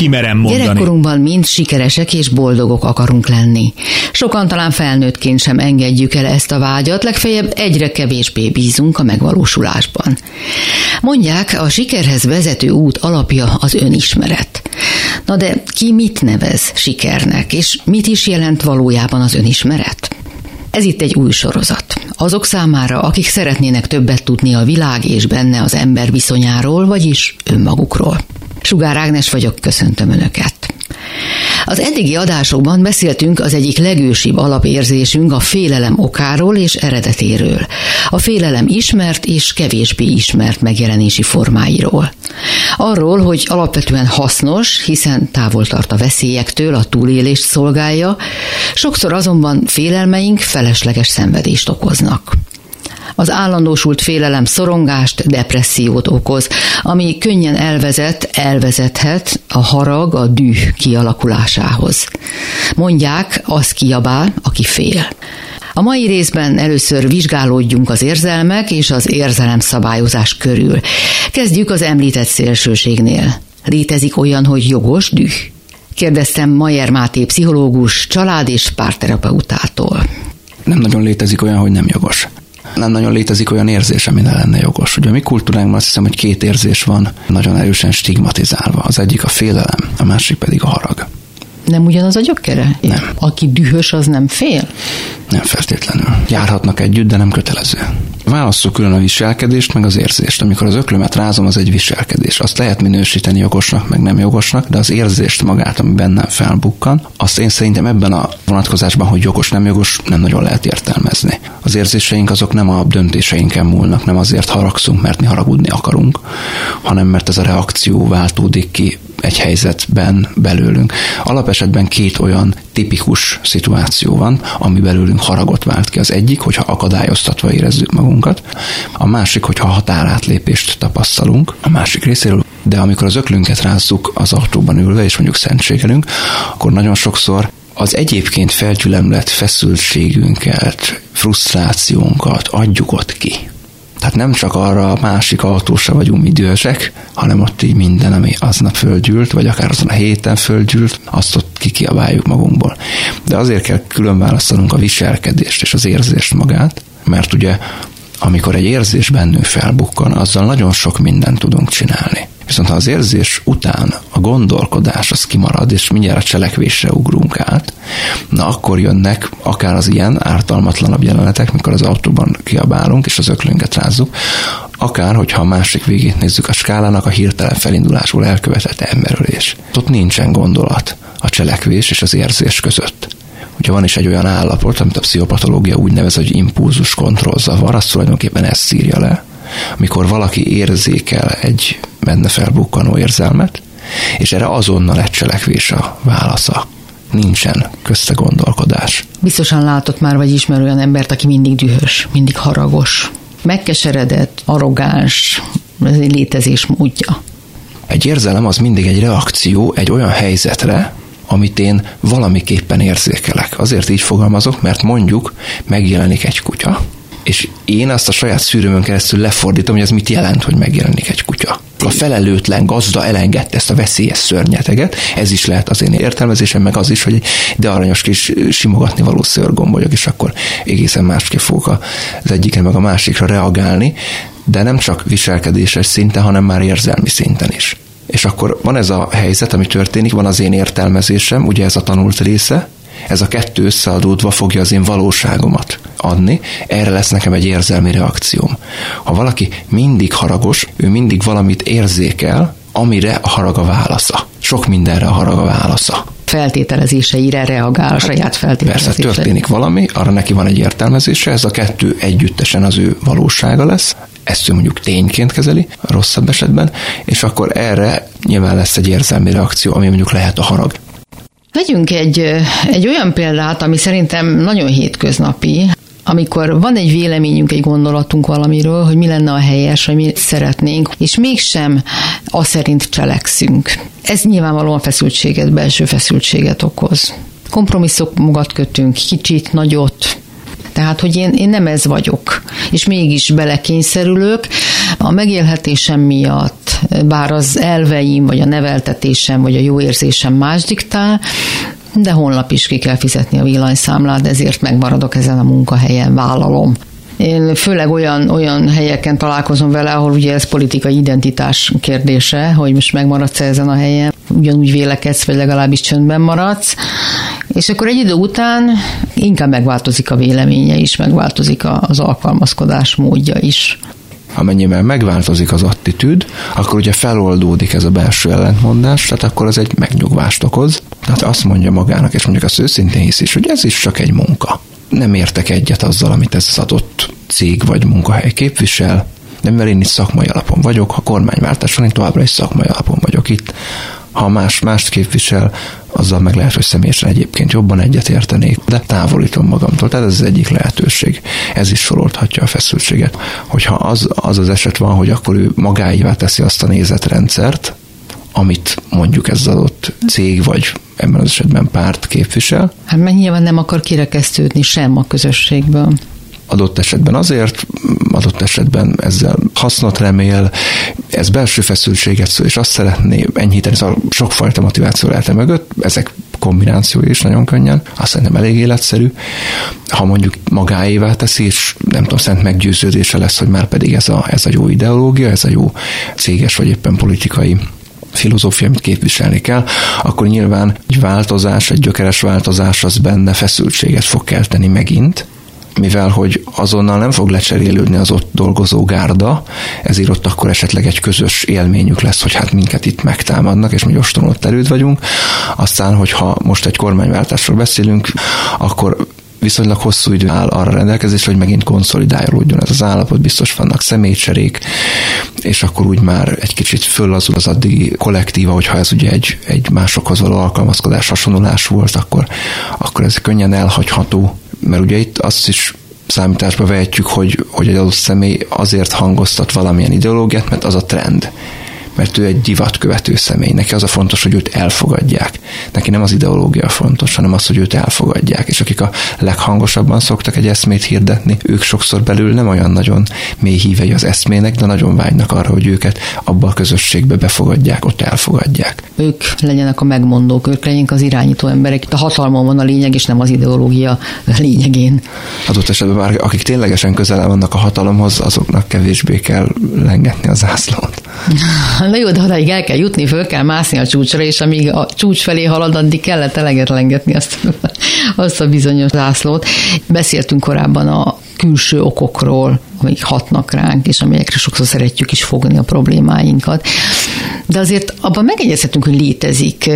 kimerem mondani. Gyerekkorunkban mind sikeresek és boldogok akarunk lenni. Sokan talán felnőttként sem engedjük el ezt a vágyat, legfeljebb egyre kevésbé bízunk a megvalósulásban. Mondják, a sikerhez vezető út alapja az önismeret. Na de ki mit nevez sikernek, és mit is jelent valójában az önismeret? Ez itt egy új sorozat. Azok számára, akik szeretnének többet tudni a világ és benne az ember viszonyáról, vagyis önmagukról. Sugár Ágnes vagyok, köszöntöm Önöket. Az eddigi adásokban beszéltünk az egyik legősibb alapérzésünk a félelem okáról és eredetéről. A félelem ismert és kevésbé ismert megjelenési formáiról. Arról, hogy alapvetően hasznos, hiszen távol tart a veszélyektől, a túlélést szolgálja, sokszor azonban félelmeink felesleges szenvedést okoznak. Az állandósult félelem szorongást, depressziót okoz, ami könnyen elvezet, elvezethet a harag, a düh kialakulásához. Mondják, az kiabál, aki fél. A mai részben először vizsgálódjunk az érzelmek és az érzelem szabályozás körül. Kezdjük az említett szélsőségnél. Létezik olyan, hogy jogos düh? Kérdeztem Majer Máté pszichológus, család- és párterapeutától. Nem nagyon létezik olyan, hogy nem jogos nem nagyon létezik olyan érzés, ami ne lenne jogos. Ugye a mi kultúránkban azt hiszem, hogy két érzés van nagyon erősen stigmatizálva. Az egyik a félelem, a másik pedig a harag. Nem ugyanaz a gyökere? Nem. Aki dühös, az nem fél? Nem feltétlenül. Járhatnak együtt, de nem kötelező. Válasszuk külön a viselkedést, meg az érzést. Amikor az öklömet rázom, az egy viselkedés. Azt lehet minősíteni jogosnak, meg nem jogosnak, de az érzést magát, ami bennem felbukkan, azt én szerintem ebben a vonatkozásban, hogy jogos, nem jogos, nem nagyon lehet értelmezni. Az érzéseink azok nem a döntéseinken múlnak, nem azért haragszunk, mert mi haragudni akarunk, hanem mert ez a reakció váltódik ki egy helyzetben belőlünk. Alapesetben két olyan tipikus szituáció van, ami belőlünk haragot vált ki. Az egyik, hogyha akadályoztatva érezzük magunkat, a másik, hogyha határátlépést tapasztalunk a másik részéről, de amikor az öklünket rázzuk az autóban ülve, és mondjuk szentségelünk, akkor nagyon sokszor az egyébként felgyülemlett feszültségünket, frusztrációnkat adjuk ott ki. Tehát nem csak arra a másik autósra vagyunk mi dühösek, hanem ott így minden, ami aznap földgyűlt, vagy akár azon a héten földgyűlt, azt ott kikiabáljuk magunkból. De azért kell külön választanunk a viselkedést és az érzést magát, mert ugye amikor egy érzés bennünk felbukkan, azzal nagyon sok mindent tudunk csinálni. Viszont ha az érzés után a gondolkodás az kimarad, és mindjárt a cselekvésre ugrunk át, na akkor jönnek akár az ilyen ártalmatlanabb jelenetek, mikor az autóban kiabálunk, és az öklünket rázzuk, akár, hogyha a másik végét nézzük a skálának, a hirtelen felindulásból elkövetett emberölés. Ott nincsen gondolat a cselekvés és az érzés között. Ugye van is egy olyan állapot, amit a pszichopatológia úgy nevez, hogy impulzus kontrollzavar, azt tulajdonképpen ezt szírja le, amikor valaki érzékel egy benne felbukkanó érzelmet, és erre azonnal egy cselekvés a válasza. Nincsen közte gondolkodás. Biztosan látott már, vagy ismer olyan embert, aki mindig dühös, mindig haragos, megkeseredett, arrogáns, ez egy létezés módja. Egy érzelem az mindig egy reakció egy olyan helyzetre, amit én valamiképpen érzékelek. Azért így fogalmazok, mert mondjuk megjelenik egy kutya, és én azt a saját szűrőmön keresztül lefordítom, hogy ez mit jelent, hogy megjelenik egy kutya. A felelőtlen gazda elengedte ezt a veszélyes szörnyeteget, ez is lehet az én értelmezésem, meg az is, hogy de aranyos kis simogatni való szörgombolyok, és akkor egészen másképp fogok az egyikre meg a másikra reagálni, de nem csak viselkedéses szinten, hanem már érzelmi szinten is. És akkor van ez a helyzet, ami történik, van az én értelmezésem, ugye ez a tanult része, ez a kettő összeadódva fogja az én valóságomat adni, erre lesz nekem egy érzelmi reakcióm. Ha valaki mindig haragos, ő mindig valamit érzékel, amire a harag a válasza. Sok mindenre a harag a válasza feltételezéseire reagál, a saját feltételezéseire. Persze történik valami, arra neki van egy értelmezése, ez a kettő együttesen az ő valósága lesz, ezt ő mondjuk tényként kezeli, rosszabb esetben, és akkor erre nyilván lesz egy érzelmi reakció, ami mondjuk lehet a harag. Vegyünk egy, egy olyan példát, ami szerintem nagyon hétköznapi, amikor van egy véleményünk, egy gondolatunk valamiről, hogy mi lenne a helyes, vagy mi szeretnénk, és mégsem az szerint cselekszünk. Ez nyilvánvalóan feszültséget, belső feszültséget okoz. Kompromisszumokat kötünk, kicsit, nagyot, tehát, hogy én, én nem ez vagyok, és mégis belekényszerülök, a megélhetésem miatt, bár az elveim, vagy a neveltetésem, vagy a jó érzésem más diktál, de honlap is ki kell fizetni a villanyszámlát, ezért megmaradok ezen a munkahelyen, vállalom. Én főleg olyan, olyan helyeken találkozom vele, ahol ugye ez politikai identitás kérdése, hogy most megmaradsz ezen a helyen, ugyanúgy vélekedsz, vagy legalábbis csöndben maradsz, és akkor egy idő után inkább megváltozik a véleménye is, megváltozik az alkalmazkodás módja is. Amennyiben megváltozik az attitűd, akkor ugye feloldódik ez a belső ellentmondás, tehát akkor az egy megnyugvást okoz. Tehát azt mondja magának, és mondjuk azt őszintén hisz is, hogy ez is csak egy munka. Nem értek egyet azzal, amit ez az adott cég vagy munkahely képvisel, de mivel én is szakmai alapon vagyok, ha kormányváltás van, én továbbra is szakmai alapon vagyok itt. Ha más mást képvisel, azzal meg lehet, hogy személyesen egyébként jobban egyetértenék, de távolítom magamtól. Tehát ez az egyik lehetőség. Ez is feloldhatja a feszültséget. Hogyha az, az az eset van, hogy akkor ő magáévá teszi azt a nézetrendszert, amit mondjuk ez adott cég, vagy ebben az esetben párt képvisel. Hát mert nyilván nem akar kirekesztődni sem a közösségből adott esetben azért, adott esetben ezzel hasznot remél, ez belső feszültséget szól, és azt szeretné enyhíteni, szóval sokfajta motiváció lehet mögött, ezek kombinációi is nagyon könnyen, azt szerintem elég életszerű. Ha mondjuk magáévá teszi, és nem tudom, szent meggyőződése lesz, hogy már pedig ez a, ez a jó ideológia, ez a jó céges vagy éppen politikai filozófia, amit képviselni kell, akkor nyilván egy változás, egy gyökeres változás az benne feszültséget fog kelteni megint, mivel hogy azonnal nem fog lecserélődni az ott dolgozó gárda, ezért ott akkor esetleg egy közös élményük lesz, hogy hát minket itt megtámadnak, és mi ostonott erőd vagyunk. Aztán, hogyha most egy kormányváltásról beszélünk, akkor viszonylag hosszú idő áll arra rendelkezésre, hogy megint konszolidálódjon ez az állapot, biztos vannak személycserék, és akkor úgy már egy kicsit föllazul az addigi kollektíva, hogyha ez ugye egy, egy másokhoz való alkalmazkodás, hasonlulás volt, akkor, akkor ez könnyen elhagyható, mert ugye itt azt is számításba vehetjük, hogy, hogy egy adott személy azért hangoztat valamilyen ideológiát, mert az a trend mert ő egy divatkövető személy. Neki az a fontos, hogy őt elfogadják. Neki nem az ideológia fontos, hanem az, hogy őt elfogadják. És akik a leghangosabban szoktak egy eszmét hirdetni, ők sokszor belül nem olyan nagyon mély hívei az eszmének, de nagyon vágynak arra, hogy őket abba a közösségbe befogadják, ott elfogadják. Ők legyenek a megmondók, ők legyenek az irányító emberek. A hatalmon van a lényeg, és nem az ideológia lényegén. Adott esetben már akik ténylegesen közel vannak a hatalomhoz, azoknak kevésbé kell lengetni az zászlót. Na jó, de odaig el kell jutni, föl kell mászni a csúcsra, és amíg a csúcs felé halad, addig kellett eleget lengetni azt, azt a bizonyos zászlót. Beszéltünk korábban a külső okokról, amik hatnak ránk, és amelyekre sokszor szeretjük is fogni a problémáinkat. De azért abban megegyezhetünk, hogy létezik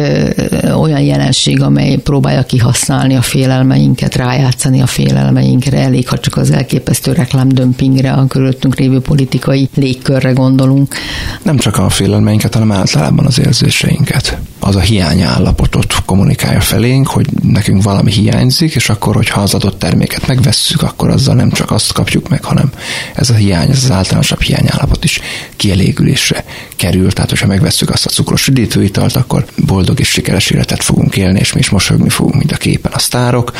olyan jelenség, amely próbálja kihasználni a félelmeinket, rájátszani a félelmeinkre, elég, ha csak az elképesztő reklámdömpingre, a körülöttünk lévő politikai légkörre gondolunk. Nem csak a félelmeinket, hanem általában az érzéseinket. Az a hiányállapotot kommunikálja felénk, hogy nekünk valami hiányzik, és akkor, hogyha az adott terméket megvesszük, akkor azzal nem csak azt kapjuk meg, hanem ez a hiány, ez az általánosabb hiányállapot is kielégülésre kerül. Tehát, hogyha megvesszük azt a cukros üdítőitalt, akkor boldog és sikeres életet fogunk élni, és mi is mosolyogni fogunk, mint a képen a sztárok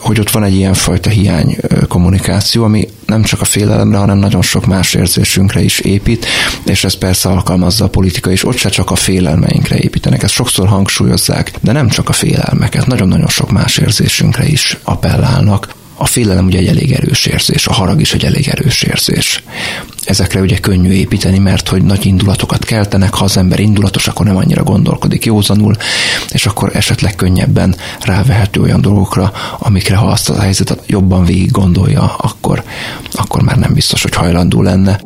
hogy ott van egy ilyen fajta hiány kommunikáció, ami nem csak a félelemre, hanem nagyon sok más érzésünkre is épít, és ez persze alkalmazza a politika is, ott se csak a félelmeinkre építenek, ezt sokszor hangsúlyozzák, de nem csak a félelmeket, nagyon-nagyon sok más érzésünkre is appellálnak. A félelem ugye egy elég erős érzés, a harag is egy elég erős érzés. Ezekre ugye könnyű építeni, mert hogy nagy indulatokat keltenek, ha az ember indulatos, akkor nem annyira gondolkodik józanul, és akkor esetleg könnyebben rávehető olyan dolgokra, amikre ha azt a helyzetet jobban végig gondolja, akkor, akkor már nem biztos, hogy hajlandó lenne.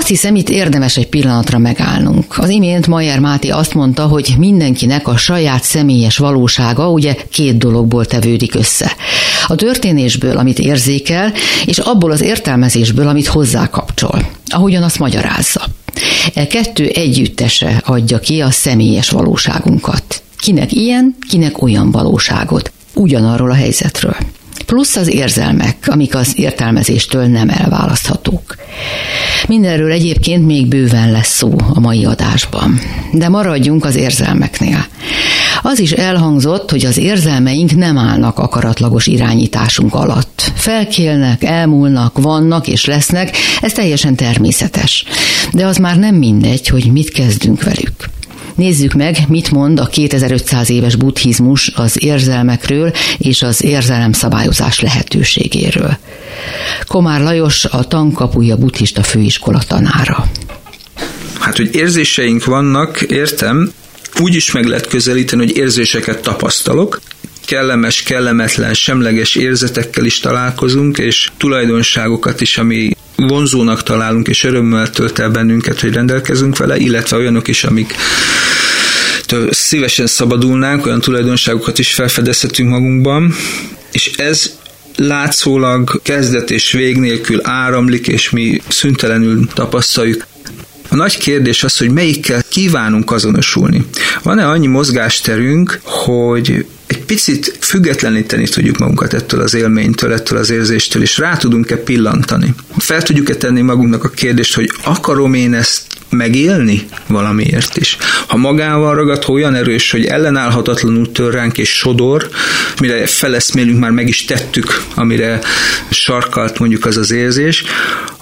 Azt hiszem, itt érdemes egy pillanatra megállnunk. Az imént Majer Máté azt mondta, hogy mindenkinek a saját személyes valósága ugye két dologból tevődik össze. A történésből, amit érzékel, és abból az értelmezésből, amit hozzá kapcsol. Ahogyan azt magyarázza. E kettő együttese adja ki a személyes valóságunkat. Kinek ilyen, kinek olyan valóságot. Ugyanarról a helyzetről plusz az érzelmek, amik az értelmezéstől nem elválaszthatók. Mindenről egyébként még bőven lesz szó a mai adásban, de maradjunk az érzelmeknél. Az is elhangzott, hogy az érzelmeink nem állnak akaratlagos irányításunk alatt, felkélnek, elmúlnak, vannak és lesznek, ez teljesen természetes. De az már nem mindegy, hogy mit kezdünk velük. Nézzük meg, mit mond a 2500 éves buddhizmus az érzelmekről és az érzelemszabályozás lehetőségéről. Komár Lajos a Tankapuja buddhista főiskola tanára. Hát, hogy érzéseink vannak, értem, úgy is meg lehet közelíteni, hogy érzéseket tapasztalok, kellemes, kellemetlen, semleges érzetekkel is találkozunk, és tulajdonságokat is, ami vonzónak találunk, és örömmel tölt el bennünket, hogy rendelkezünk vele, illetve olyanok is, amik szívesen szabadulnánk, olyan tulajdonságokat is felfedezhetünk magunkban, és ez látszólag kezdet és vég nélkül áramlik, és mi szüntelenül tapasztaljuk. A nagy kérdés az, hogy melyikkel kívánunk azonosulni. Van-e annyi mozgásterünk, hogy egy picit függetleníteni tudjuk magunkat ettől az élménytől, ettől az érzéstől, és rá tudunk-e pillantani. Fel tudjuk-e tenni magunknak a kérdést, hogy akarom én ezt megélni valamiért is. Ha magával ragad, ha olyan erős, hogy ellenállhatatlanul tör ránk és sodor, mire feleszmélünk, már meg is tettük, amire sarkalt mondjuk az az érzés,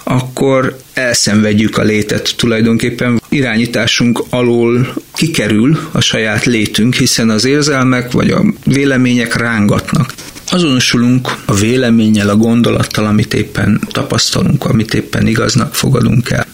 akkor elszenvedjük a létet tulajdonképpen. Irányításunk alól kikerül a saját létünk, hiszen az érzelmek vagy a vélemények rángatnak. Azonosulunk a véleménnyel, a gondolattal, amit éppen tapasztalunk, amit éppen igaznak fogadunk el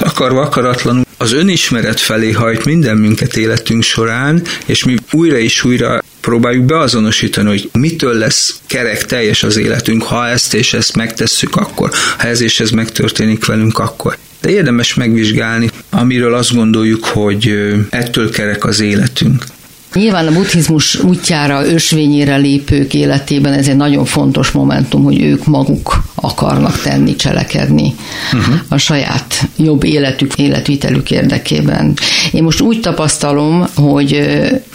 akarva akaratlanul az önismeret felé hajt minden minket életünk során, és mi újra és újra próbáljuk beazonosítani, hogy mitől lesz kerek teljes az életünk, ha ezt és ezt megtesszük akkor, ha ez és ez megtörténik velünk akkor. De érdemes megvizsgálni, amiről azt gondoljuk, hogy ettől kerek az életünk. Nyilván a buddhizmus útjára, ösvényére lépők életében ez egy nagyon fontos momentum, hogy ők maguk akarnak tenni, cselekedni uh-huh. a saját jobb életük, életvitelük érdekében. Én most úgy tapasztalom, hogy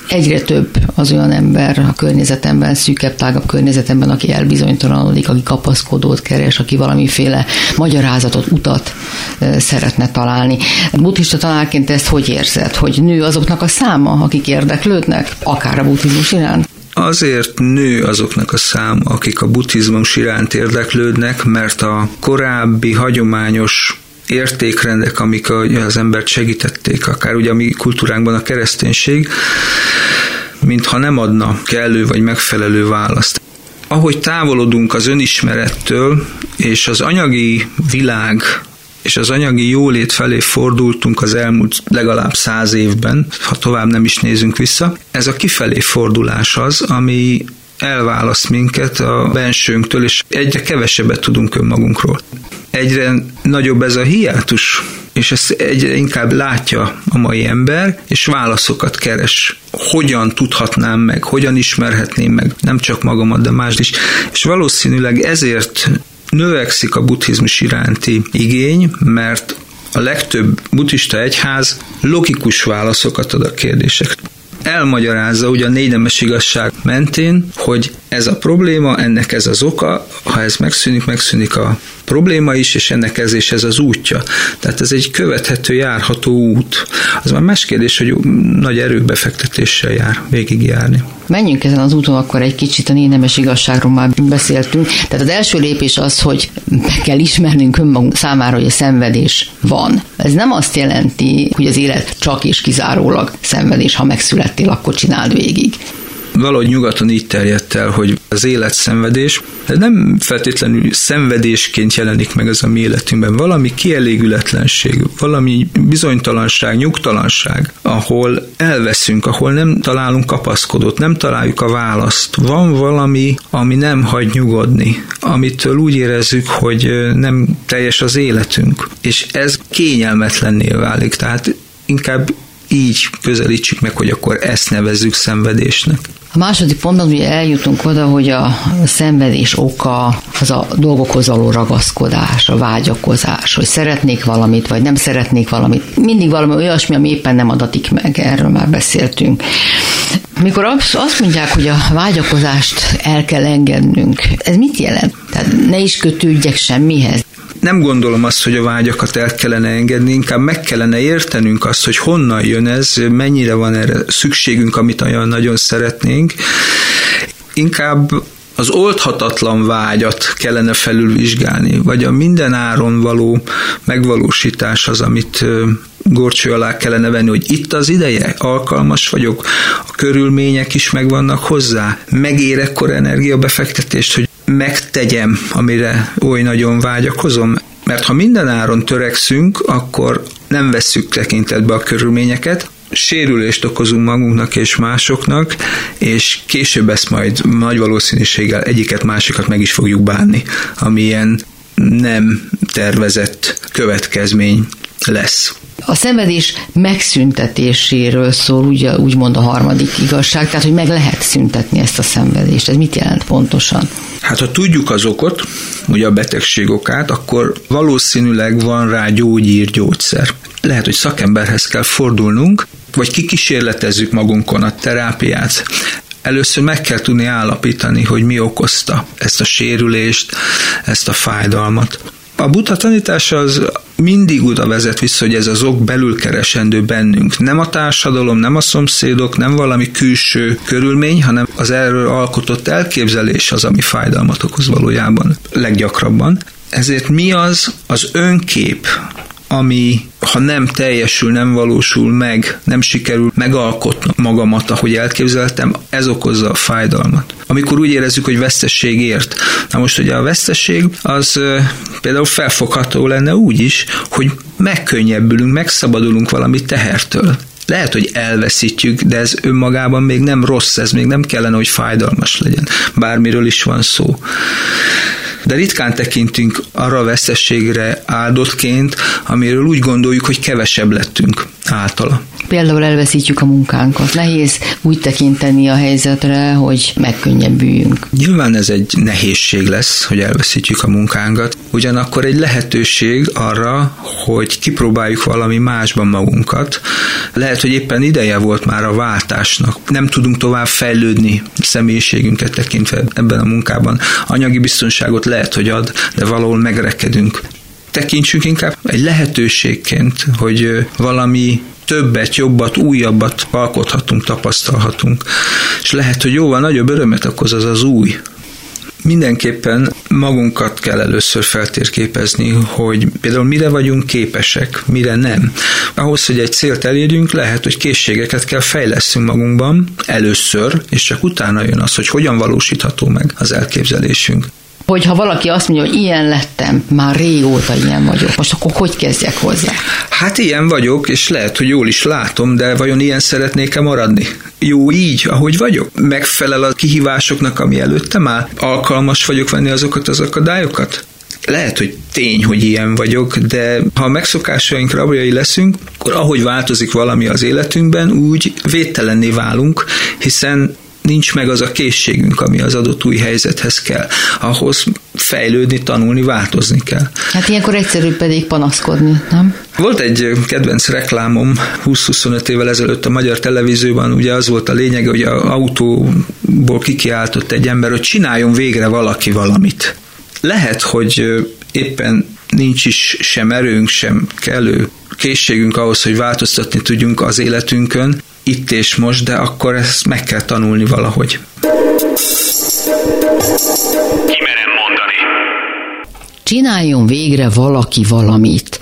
egyre több az olyan ember a környezetemben, szűkebb, tágabb környezetemben, aki elbizonytalanodik, aki kapaszkodót keres, aki valamiféle magyarázatot, utat szeretne találni. Buddhista tanárként ezt hogy érzed? Hogy nő azoknak a száma, akik érdeklődnek, akár a buddhizmus iránt? Azért nő azoknak a szám, akik a buddhizmus iránt érdeklődnek, mert a korábbi hagyományos értékrendek, amik az embert segítették, akár ugye a mi kultúránkban a kereszténység, mintha nem adna kellő vagy megfelelő választ. Ahogy távolodunk az önismerettől, és az anyagi világ és az anyagi jólét felé fordultunk az elmúlt legalább száz évben, ha tovább nem is nézünk vissza. Ez a kifelé fordulás az, ami elválaszt minket a bensőnktől, és egyre kevesebbet tudunk önmagunkról. Egyre nagyobb ez a hiátus, és ezt egyre inkább látja a mai ember, és válaszokat keres. Hogyan tudhatnám meg, hogyan ismerhetném meg nem csak magamat, de más is. És valószínűleg ezért növekszik a buddhizmus iránti igény, mert a legtöbb buddhista egyház logikus válaszokat ad a kérdésekre elmagyarázza ugye a négy igazság mentén, hogy ez a probléma, ennek ez az oka, ha ez megszűnik, megszűnik a probléma is, és ennek ez és ez az útja. Tehát ez egy követhető, járható út. Az már más kérdés, hogy nagy erőbefektetéssel jár, végigjárni. Menjünk ezen az úton, akkor egy kicsit a négy nemes igazságról már beszéltünk. Tehát az első lépés az, hogy meg kell ismernünk önmagunk számára, hogy a szenvedés van. Ez nem azt jelenti, hogy az élet csak és kizárólag szenvedés, ha megszülettél, akkor csináld végig valahogy nyugaton így terjedt el, hogy az élet szenvedés, de nem feltétlenül szenvedésként jelenik meg az a mi életünkben. Valami kielégületlenség, valami bizonytalanság, nyugtalanság, ahol elveszünk, ahol nem találunk kapaszkodót, nem találjuk a választ. Van valami, ami nem hagy nyugodni, amitől úgy érezzük, hogy nem teljes az életünk. És ez kényelmetlenné válik. Tehát inkább így közelítsük meg, hogy akkor ezt nevezzük szenvedésnek. A második pontban ugye eljutunk oda, hogy a szenvedés oka az a dolgokhoz való ragaszkodás, a vágyakozás, hogy szeretnék valamit, vagy nem szeretnék valamit. Mindig valami olyasmi, ami éppen nem adatik meg, erről már beszéltünk. Mikor azt mondják, hogy a vágyakozást el kell engednünk, ez mit jelent? Tehát ne is kötődjek semmihez nem gondolom azt, hogy a vágyakat el kellene engedni, inkább meg kellene értenünk azt, hogy honnan jön ez, mennyire van erre szükségünk, amit olyan nagyon szeretnénk. Inkább az oldhatatlan vágyat kellene felülvizsgálni, vagy a minden áron való megvalósítás az, amit gorcső alá kellene venni, hogy itt az ideje, alkalmas vagyok, a körülmények is megvannak hozzá, megér ekkor energiabefektetést, hogy megtegyem, amire oly nagyon vágyakozom, mert ha minden áron törekszünk, akkor nem vesszük tekintetbe a körülményeket, sérülést okozunk magunknak és másoknak, és később ezt majd nagy valószínűséggel egyiket másikat meg is fogjuk bánni, amilyen nem tervezett következmény lesz. A szenvedés megszüntetéséről szól, ugye, úgymond a harmadik igazság, tehát hogy meg lehet szüntetni ezt a szenvedést. Ez mit jelent pontosan? Hát ha tudjuk az okot, ugye a betegség okát, akkor valószínűleg van rá gyógyír, gyógyszer. Lehet, hogy szakemberhez kell fordulnunk, vagy kikísérletezzük magunkon a terápiát. Először meg kell tudni állapítani, hogy mi okozta ezt a sérülést, ezt a fájdalmat. A buta tanítás az mindig oda vezet vissza, hogy ez az ok belül keresendő bennünk. Nem a társadalom, nem a szomszédok, nem valami külső körülmény, hanem az erről alkotott elképzelés az, ami fájdalmat okoz valójában leggyakrabban. Ezért mi az az önkép, ami ha nem teljesül, nem valósul meg, nem sikerül megalkotni magamat, ahogy elképzeltem, ez okozza a fájdalmat. Amikor úgy érezzük, hogy vesztesség ért. Na most ugye a vesztesség az például felfogható lenne úgy is, hogy megkönnyebbülünk, megszabadulunk valami tehertől. Lehet, hogy elveszítjük, de ez önmagában még nem rossz, ez még nem kellene, hogy fájdalmas legyen. Bármiről is van szó de ritkán tekintünk arra a veszességre áldottként, amiről úgy gondoljuk, hogy kevesebb lettünk általa. Például elveszítjük a munkánkat. Nehéz úgy tekinteni a helyzetre, hogy megkönnyebbüljünk. Nyilván ez egy nehézség lesz, hogy elveszítjük a munkánkat, ugyanakkor egy lehetőség arra, hogy kipróbáljuk valami másban magunkat. Lehet, hogy éppen ideje volt már a váltásnak. Nem tudunk tovább fejlődni személyiségünket tekintve ebben a munkában. Anyagi biztonságot lehet, hogy ad, de valahol megrekedünk tekintsünk inkább egy lehetőségként, hogy valami többet, jobbat, újabbat alkothatunk, tapasztalhatunk. És lehet, hogy jóval nagyobb örömet okoz az az új. Mindenképpen magunkat kell először feltérképezni, hogy például mire vagyunk képesek, mire nem. Ahhoz, hogy egy célt elérjünk, lehet, hogy készségeket kell fejlesztünk magunkban először, és csak utána jön az, hogy hogyan valósítható meg az elképzelésünk hogyha valaki azt mondja, hogy ilyen lettem, már régóta ilyen vagyok, most akkor hogy kezdjek hozzá? Hát ilyen vagyok, és lehet, hogy jól is látom, de vajon ilyen szeretnék-e maradni? Jó így, ahogy vagyok? Megfelel a kihívásoknak, ami előttem áll? Alkalmas vagyok venni azokat az akadályokat? lehet, hogy tény, hogy ilyen vagyok, de ha a megszokásaink rabjai leszünk, akkor ahogy változik valami az életünkben, úgy védtelenné válunk, hiszen nincs meg az a készségünk, ami az adott új helyzethez kell. Ahhoz fejlődni, tanulni, változni kell. Hát ilyenkor egyszerű pedig panaszkodni, nem? Volt egy kedvenc reklámom 20-25 évvel ezelőtt a magyar televízióban, ugye az volt a lényeg, hogy a autóból kikiáltott egy ember, hogy csináljon végre valaki valamit. Lehet, hogy éppen nincs is sem erőnk, sem kellő készségünk ahhoz, hogy változtatni tudjunk az életünkön, itt és most, de akkor ezt meg kell tanulni valahogy. Kimerem mondani. Csináljon végre valaki valamit.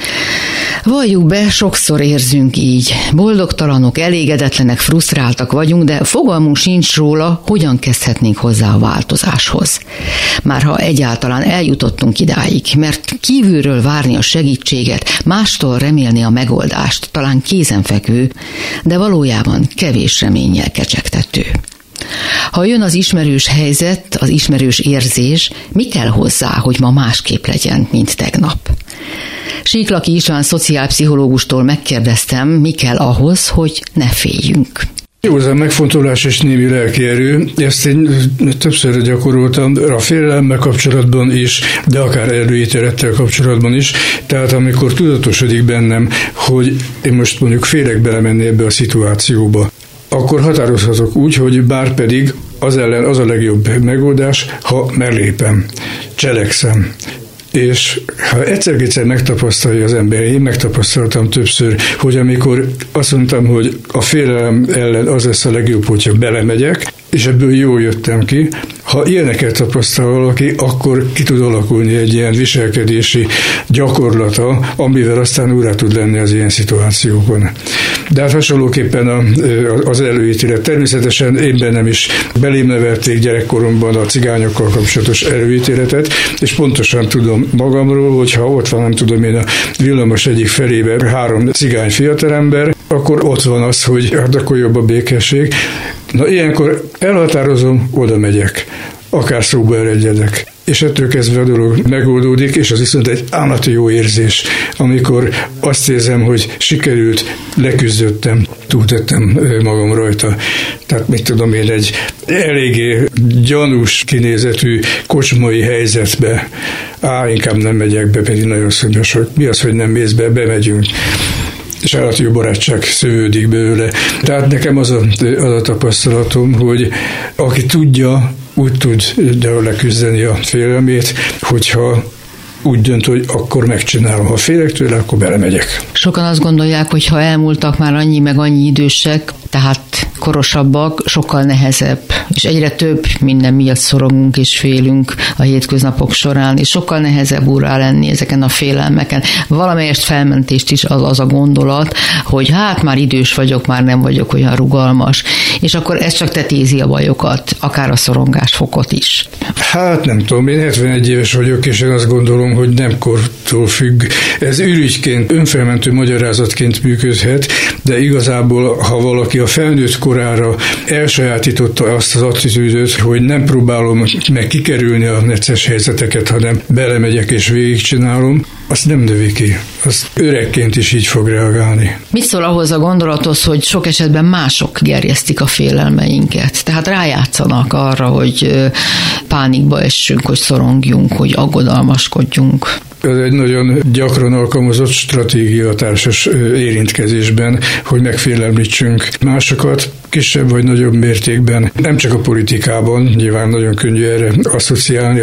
Valljuk be, sokszor érzünk így. Boldogtalanok, elégedetlenek, frusztráltak vagyunk, de fogalmunk sincs róla, hogyan kezdhetnénk hozzá a változáshoz. Már ha egyáltalán eljutottunk idáig, mert kívülről várni a segítséget, mástól remélni a megoldást, talán kézenfekvő, de valójában kevés reménnyel kecsegtető. Ha jön az ismerős helyzet, az ismerős érzés, mi kell hozzá, hogy ma másképp legyen, mint tegnap? Síklaki István szociálpszichológustól megkérdeztem, mi kell ahhoz, hogy ne féljünk. Jó, ez a megfontolás és némi lelkierő, ezt én többször gyakoroltam a félelemmel kapcsolatban is, de akár előítélettel kapcsolatban is. Tehát amikor tudatosodik bennem, hogy én most mondjuk félek belemenni ebbe a szituációba, akkor határozhatok úgy, hogy bár pedig az ellen az a legjobb megoldás, ha mellépem, cselekszem, és ha egyszer-kétszer megtapasztalja az ember, én megtapasztaltam többször, hogy amikor azt mondtam, hogy a félelem ellen az lesz a legjobb, hogyha belemegyek, és ebből jól jöttem ki, Ha ilyeneket tapasztal valaki, akkor ki tud alakulni egy ilyen viselkedési gyakorlata, amivel aztán úrá tud lenni az ilyen szituációkon. De hát hasonlóképpen a, az előítélet. Természetesen én bennem is belém nevelték gyerekkoromban a cigányokkal kapcsolatos előítéletet, és pontosan tudom magamról, hogy ha ott van, nem tudom én a villamos egyik felébe három cigány fiatalember, akkor ott van az, hogy hát akkor jobb a békesség. Na ilyenkor elhatározom, oda megyek. Akár szóba eredjedek. És ettől kezdve a dolog megoldódik, és az viszont egy állati jó érzés, amikor azt érzem, hogy sikerült, leküzdöttem, túltettem magam rajta. Tehát mit tudom én, egy eléggé gyanús kinézetű kocsmai helyzetbe, á, inkább nem megyek be, pedig nagyon szomjas, mi az, hogy nem mész be, bemegyünk és állati barátság szövődik belőle. Tehát nekem az a, az a tapasztalatom, hogy aki tudja, úgy tud de leküzdeni a félelmét, hogyha úgy dönt, hogy akkor megcsinálom. Ha félek tőle, akkor belemegyek. Sokan azt gondolják, hogy ha elmúltak már annyi meg annyi idősek, tehát korosabbak, sokkal nehezebb, és egyre több minden miatt szorongunk és félünk a hétköznapok során, és sokkal nehezebb úrá lenni ezeken a félelmeken. Valamelyest felmentést is az, az a gondolat, hogy hát már idős vagyok, már nem vagyok olyan rugalmas, és akkor ez csak tetézi a bajokat, akár a szorongásfokot is. Hát nem tudom, én 71 éves vagyok, és én azt gondolom, hogy nem kortól függ. Ez ürügyként, önfelmentő magyarázatként működhet, de igazából, ha valaki a felnőtt korára elsajátította azt az attitűdöt, hogy nem próbálom meg kikerülni a necces helyzeteket, hanem belemegyek és végigcsinálom, azt nem növi ki. Az öregként is így fog reagálni. Mit szól ahhoz a gondolathoz, hogy sok esetben mások gerjesztik a félelmeinket? Tehát rájátszanak arra, hogy pánikba essünk, hogy szorongjunk, hogy aggodalmaskodjunk. Ez egy nagyon gyakran alkalmazott stratégia társas érintkezésben, hogy megfélemlítsünk másokat, kisebb vagy nagyobb mértékben, nem csak a politikában, nyilván nagyon könnyű erre asszociálni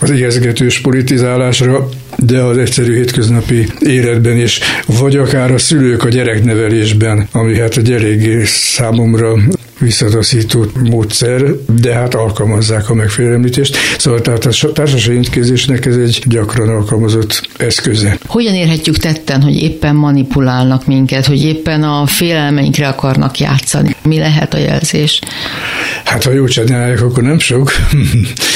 az igazgatős politizálásra, de az egyszerű hétköznapi életben is, vagy akár a szülők a gyereknevelésben, ami hát egy eléggé számomra visszataszító módszer, de hát alkalmazzák a megfélemlítést. Szóval tehát a társasági intézésnek ez egy gyakran alkalmazott eszköze. Hogyan érhetjük tetten, hogy éppen manipulálnak minket, hogy éppen a félelmeinkre akarnak játszani? Mi lehet a jelzés? Hát ha jól csinálják, akkor nem sok.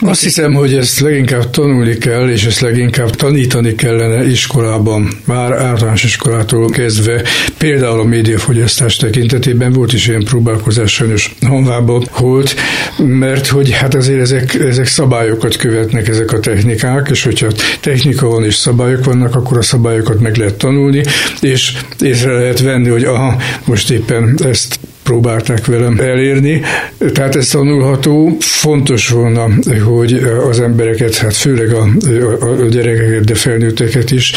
Azt hiszem, hogy ezt leginkább tanulni kell, és ezt leginkább tanítani kellene iskolában, már általános iskolától kezdve. Például a médiafogyasztás tekintetében volt is ilyen próbálkozás sajnos honvába volt, mert hogy hát azért ezek, ezek szabályokat követnek ezek a technikák, és hogyha technika van és szabályok vannak, akkor a szabályokat meg lehet tanulni, és észre lehet venni, hogy aha, most éppen ezt próbálták velem elérni. Tehát ez tanulható. Fontos volna, hogy az embereket, hát főleg a, a gyerekeket, de felnőtteket is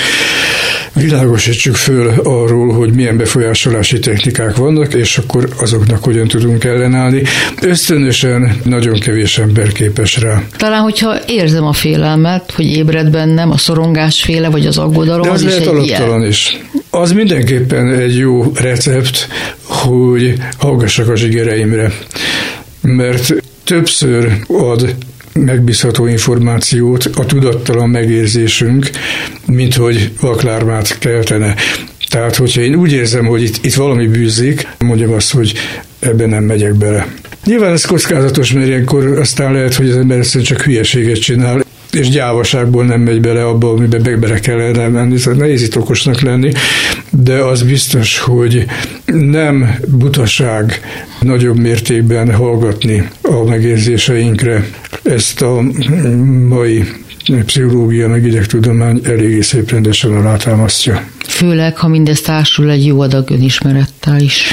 világosítsuk föl arról, hogy milyen befolyásolási technikák vannak, és akkor azoknak hogyan tudunk ellenállni. Ösztönösen nagyon kevés ember képes rá. Talán, hogyha érzem a félelmet, hogy ébred bennem a szorongás féle, vagy az aggodalom, De az, az lehet alaptalan is. Az mindenképpen egy jó recept, hogy hallgassak a zsigereimre. Mert többször ad megbízható információt a tudattalan megérzésünk, mint hogy vaklármát keltene. Tehát, hogyha én úgy érzem, hogy itt, itt valami bűzik, mondjam azt, hogy ebben nem megyek bele. Nyilván ez kockázatos, mert ilyenkor aztán lehet, hogy az ember csak hülyeséget csinál, és gyávaságból nem megy bele abba, amiben be bele kellene menni, szóval nehéz itt okosnak lenni, de az biztos, hogy nem butaság nagyobb mértékben hallgatni a megérzéseinkre. Ezt a mai pszichológia, meg idegtudomány eléggé szép rendesen alátámasztja. Főleg, ha mindez társul egy jó adag önismerettel is.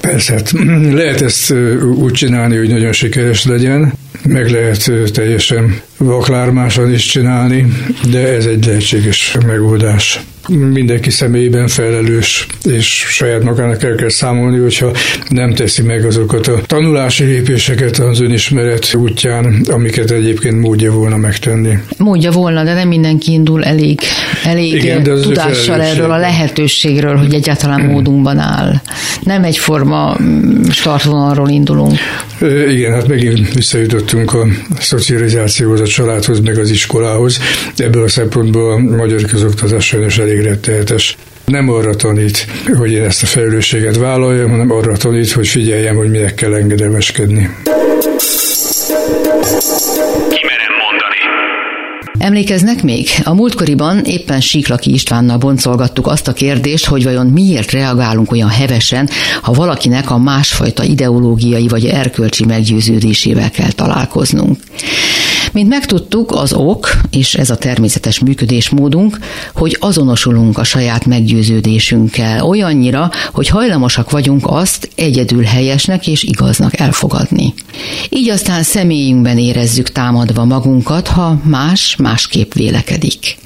Persze, hát lehet ezt úgy csinálni, hogy nagyon sikeres legyen, meg lehet teljesen vaklármásan is csinálni, de ez egy lehetséges megoldás mindenki személyében felelős, és saját magának el kell számolni, hogyha nem teszi meg azokat a tanulási lépéseket az önismeret útján, amiket egyébként módja volna megtenni. Módja volna, de nem mindenki indul elég, elég Igen, tudással erről a lehetőségről, hogy egyáltalán módunkban áll. Nem egyforma mm, startvonalról indulunk. Igen, hát megint visszajutottunk a szocializációhoz, a családhoz, meg az iskolához. Ebből a szempontból a magyar közoktatás sajnos elég rettehetes. Nem arra tanít, hogy én ezt a felelősséget vállaljam, hanem arra tanít, hogy figyeljem, hogy minek kell engedelmeskedni. Emlékeznek még? A múltkoriban éppen Síklaki Istvánnal boncolgattuk azt a kérdést, hogy vajon miért reagálunk olyan hevesen, ha valakinek a másfajta ideológiai vagy erkölcsi meggyőződésével kell találkoznunk. Mint megtudtuk, az ok, és ez a természetes működésmódunk, hogy azonosulunk a saját meggyőződésünkkel olyannyira, hogy hajlamosak vagyunk azt egyedül helyesnek és igaznak elfogadni. Így aztán személyünkben érezzük támadva magunkat, ha más másképp vélekedik.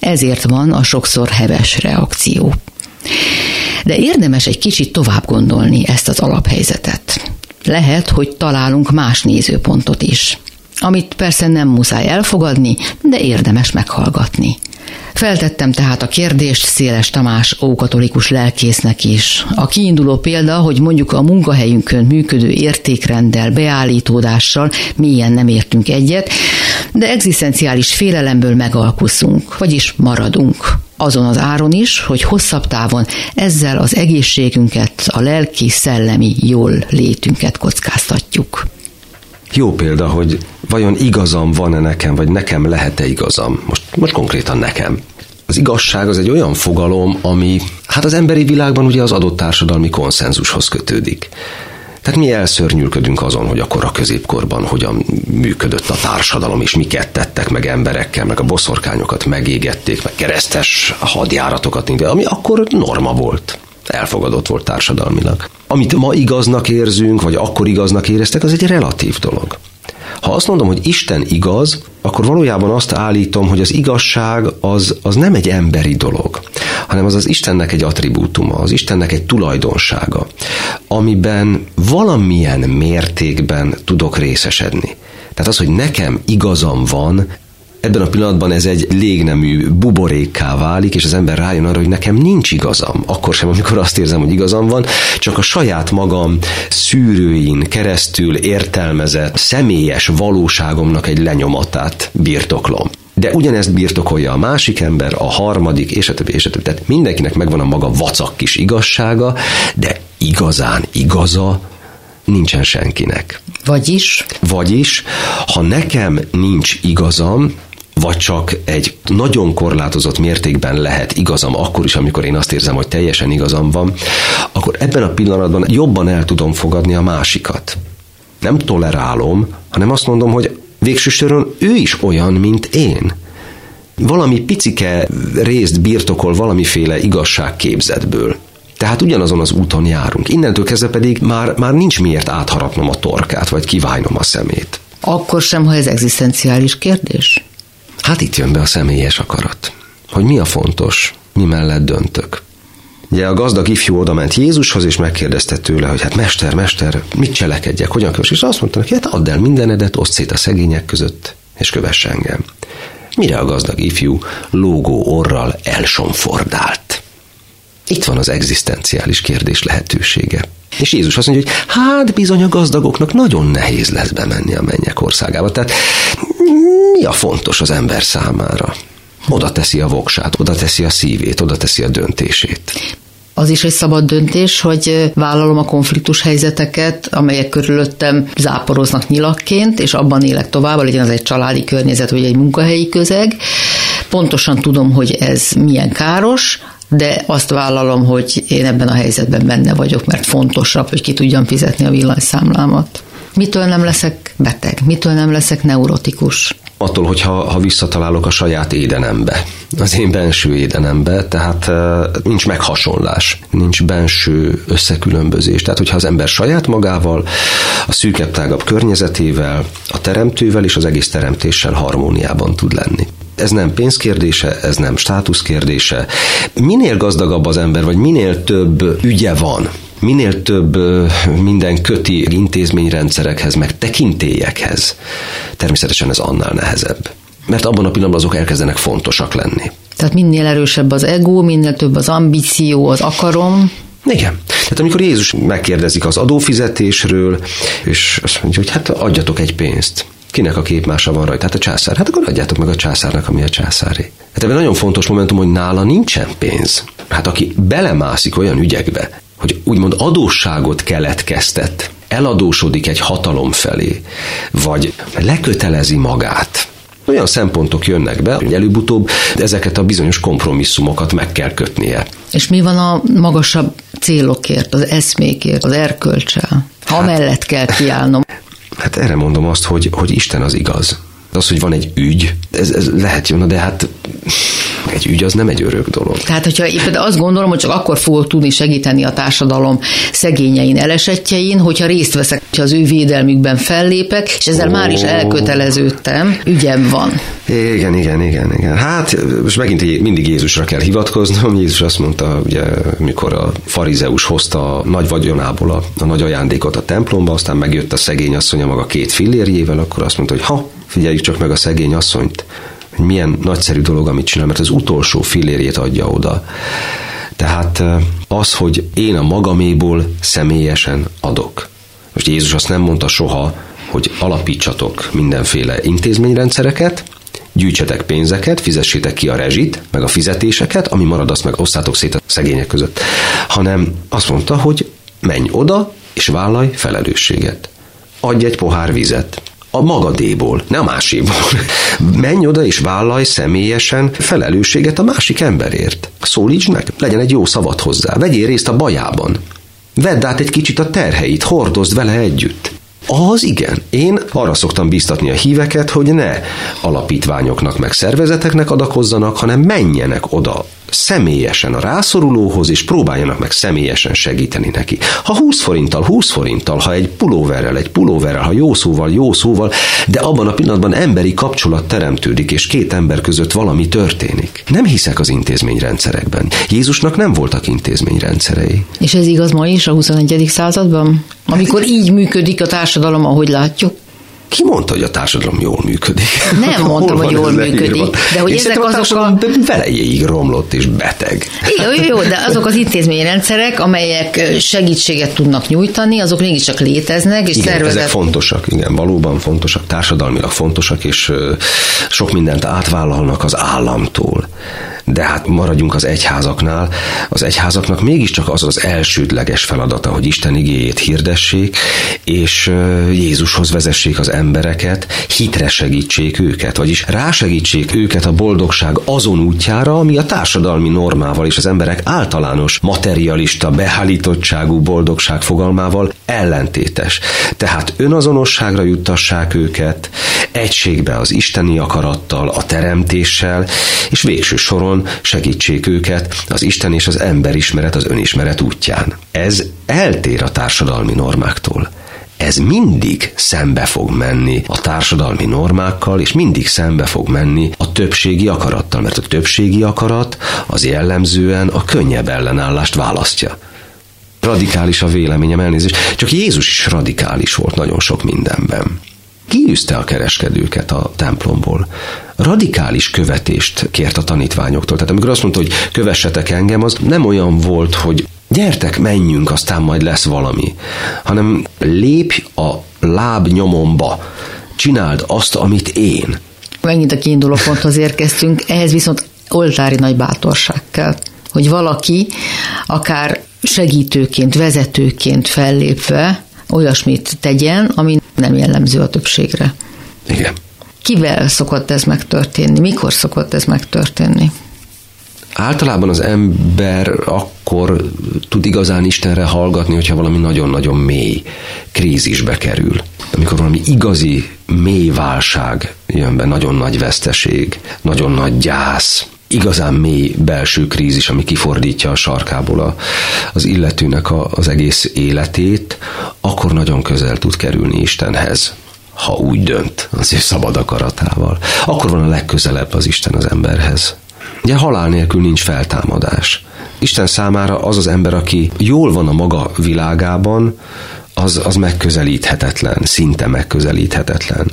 Ezért van a sokszor heves reakció. De érdemes egy kicsit tovább gondolni ezt az alaphelyzetet. Lehet, hogy találunk más nézőpontot is amit persze nem muszáj elfogadni, de érdemes meghallgatni. Feltettem tehát a kérdést Széles Tamás ókatolikus lelkésznek is. A kiinduló példa, hogy mondjuk a munkahelyünkön működő értékrenddel, beállítódással mélyen nem értünk egyet, de egzisztenciális félelemből megalkuszunk, vagyis maradunk. Azon az áron is, hogy hosszabb távon ezzel az egészségünket, a lelki-szellemi jól létünket kockáztatjuk. Jó példa, hogy vajon igazam van-e nekem, vagy nekem lehet-e igazam? Most, most konkrétan nekem. Az igazság az egy olyan fogalom, ami hát az emberi világban ugye az adott társadalmi konszenzushoz kötődik. Tehát mi elszörnyűködünk azon, hogy akkor a középkorban hogyan működött a társadalom, és miket tettek meg emberekkel, meg a boszorkányokat megégették, meg keresztes hadjáratokat, ami akkor norma volt elfogadott volt társadalmilag. Amit ma igaznak érzünk, vagy akkor igaznak éreztek, az egy relatív dolog. Ha azt mondom, hogy Isten igaz, akkor valójában azt állítom, hogy az igazság az, az nem egy emberi dolog, hanem az az Istennek egy attribútuma, az Istennek egy tulajdonsága, amiben valamilyen mértékben tudok részesedni. Tehát az, hogy nekem igazam van, ebben a pillanatban ez egy légnemű buborékká válik, és az ember rájön arra, hogy nekem nincs igazam. Akkor sem, amikor azt érzem, hogy igazam van, csak a saját magam szűrőin keresztül értelmezett személyes valóságomnak egy lenyomatát birtoklom. De ugyanezt birtokolja a másik ember, a harmadik, és a többi, és a többi. Tehát mindenkinek megvan a maga vacak kis igazsága, de igazán igaza nincsen senkinek. Vagyis? Vagyis, ha nekem nincs igazam, vagy csak egy nagyon korlátozott mértékben lehet igazam akkor is, amikor én azt érzem, hogy teljesen igazam van, akkor ebben a pillanatban jobban el tudom fogadni a másikat. Nem tolerálom, hanem azt mondom, hogy végső soron ő is olyan, mint én. Valami picike részt birtokol valamiféle igazságképzetből. Tehát ugyanazon az úton járunk. Innentől kezdve pedig már, már nincs miért átharapnom a torkát, vagy kiválnom a szemét. Akkor sem, ha ez egzisztenciális kérdés? Hát itt jön be a személyes akarat. Hogy mi a fontos, mi mellett döntök. Ugye a gazdag ifjú oda ment Jézushoz, és megkérdezte tőle, hogy hát mester, mester, mit cselekedjek, hogyan kös? És azt mondta neki, hát add el mindenedet, oszd szét a szegények között, és kövess engem. Mire a gazdag ifjú lógó orral elsomfordált. Itt van az egzisztenciális kérdés lehetősége. És Jézus azt mondja, hogy hát bizony a gazdagoknak nagyon nehéz lesz bemenni a mennyek országába. Tehát mi a fontos az ember számára? Oda teszi a voksát, oda teszi a szívét, oda teszi a döntését. Az is egy szabad döntés, hogy vállalom a konfliktus helyzeteket, amelyek körülöttem záporoznak nyilakként, és abban élek tovább, legyen az egy családi környezet, vagy egy munkahelyi közeg. Pontosan tudom, hogy ez milyen káros, de azt vállalom, hogy én ebben a helyzetben benne vagyok, mert fontosabb, hogy ki tudjam fizetni a villanyszámlámat. Mitől nem leszek beteg? Mitől nem leszek neurotikus? Attól, hogyha ha visszatalálok a saját édenembe, az én benső édenembe, tehát nincs meghasonlás, nincs benső összekülönbözés. Tehát, hogyha az ember saját magával, a szűkebb, tágabb környezetével, a teremtővel és az egész teremtéssel harmóniában tud lenni ez nem pénzkérdése, ez nem státusz kérdése. Minél gazdagabb az ember, vagy minél több ügye van, minél több minden köti intézményrendszerekhez, meg tekintélyekhez, természetesen ez annál nehezebb. Mert abban a pillanatban azok elkezdenek fontosak lenni. Tehát minél erősebb az ego, minél több az ambíció, az akarom, Igen. Tehát amikor Jézus megkérdezik az adófizetésről, és azt mondja, hogy hát adjatok egy pénzt. Kinek a képmása van rajta? Hát a császár. Hát akkor adjátok meg a császárnak, ami a császáré. Hát ebben nagyon fontos momentum, hogy nála nincsen pénz. Hát aki belemászik olyan ügyekbe, hogy úgymond adósságot keletkeztet, eladósodik egy hatalom felé, vagy lekötelezi magát, olyan szempontok jönnek be, hogy előbb-utóbb ezeket a bizonyos kompromisszumokat meg kell kötnie. És mi van a magasabb célokért, az eszmékért, az erkölcsel? Ha hát, mellett kell kiállnom. Hát erre mondom azt, hogy, hogy Isten az igaz. Az, hogy van egy ügy, ez, ez lehet jó, de hát egy ügy az nem egy örök dolog. Tehát, hogyha éppen azt gondolom, hogy csak akkor fogok tudni segíteni a társadalom szegényein, elesetjein, hogyha részt veszek, hogyha az ő védelmükben fellépek, és ezzel oh. már is elköteleződtem, ügyem van. Igen, igen, igen, igen. Hát most megint mindig Jézusra kell hivatkoznom. Jézus azt mondta, ugye, mikor a farizeus hozta a nagy vagyonából a, a nagy ajándékot a templomba, aztán megjött a szegény asszonya maga két fillérjével, akkor azt mondta, hogy ha, figyeljük csak meg a szegény asszonyt, hogy milyen nagyszerű dolog, amit csinál, mert az utolsó fillérjét adja oda. Tehát az, hogy én a magaméból személyesen adok. Most Jézus azt nem mondta soha, hogy alapítsatok mindenféle intézményrendszereket, gyűjtsetek pénzeket, fizessétek ki a rezsit, meg a fizetéseket, ami marad, azt meg osszátok szét a szegények között, hanem azt mondta, hogy menj oda, és vállalj felelősséget. Adj egy pohár vizet, a magadéból, ne a máséból. Menj oda és vállalj személyesen felelősséget a másik emberért. Szólítsd meg, legyen egy jó szavad hozzá, vegyél részt a bajában. Vedd át egy kicsit a terheit, hordozd vele együtt. Az igen. Én arra szoktam biztatni a híveket, hogy ne alapítványoknak meg szervezeteknek adakozzanak, hanem menjenek oda személyesen a rászorulóhoz, és próbáljanak meg személyesen segíteni neki. Ha 20 forinttal, 20 forinttal, ha egy pulóverrel, egy pulóverrel, ha jó szóval, jó szóval, de abban a pillanatban emberi kapcsolat teremtődik, és két ember között valami történik. Nem hiszek az intézményrendszerekben. Jézusnak nem voltak intézményrendszerei. És ez igaz ma is a 21. században? Amikor így működik a társadalom, ahogy látjuk? Ki mondta, hogy a társadalom jól működik? Nem mondtam, hogy jól működik. De hogy ezek a azok a... velejéig romlott és beteg. Jó, jó, de azok az intézményrendszerek, amelyek segítséget tudnak nyújtani, azok mégiscsak léteznek, és igen, szervezet... ezek fontosak, igen, valóban fontosak, társadalmilag fontosak, és sok mindent átvállalnak az államtól de hát maradjunk az egyházaknál. Az egyházaknak mégiscsak az az elsődleges feladata, hogy Isten igéjét hirdessék, és Jézushoz vezessék az embereket, hitre segítsék őket, vagyis rásegítsék őket a boldogság azon útjára, ami a társadalmi normával és az emberek általános materialista, behállítottságú boldogság fogalmával ellentétes. Tehát önazonosságra juttassák őket, egységbe az isteni akarattal, a teremtéssel, és végső soron segítsék őket az Isten és az ember ismeret az önismeret útján. Ez eltér a társadalmi normáktól ez mindig szembe fog menni a társadalmi normákkal, és mindig szembe fog menni a többségi akarattal, mert a többségi akarat az jellemzően a könnyebb ellenállást választja. Radikális a véleményem, elnézést. Csak Jézus is radikális volt nagyon sok mindenben kiűzte a kereskedőket a templomból. Radikális követést kért a tanítványoktól. Tehát amikor azt mondta, hogy kövessetek engem, az nem olyan volt, hogy gyertek, menjünk, aztán majd lesz valami, hanem lépj a láb nyomomba, csináld azt, amit én. Megint a kiinduló ponthoz érkeztünk, ehhez viszont oltári nagy bátorság kell, hogy valaki akár segítőként, vezetőként fellépve olyasmit tegyen, ami nem jellemző a többségre. Igen. Kivel szokott ez megtörténni? Mikor szokott ez megtörténni? Általában az ember akkor tud igazán Istenre hallgatni, hogyha valami nagyon-nagyon mély krízisbe kerül. Amikor valami igazi mély válság jön be, nagyon nagy veszteség, nagyon nagy gyász, igazán mély belső krízis, ami kifordítja a sarkából a, az illetőnek a, az egész életét, akkor nagyon közel tud kerülni Istenhez ha úgy dönt az ő szabad akaratával. Akkor van a legközelebb az Isten az emberhez. Ugye halál nélkül nincs feltámadás. Isten számára az az ember, aki jól van a maga világában, az, az megközelíthetetlen, szinte megközelíthetetlen.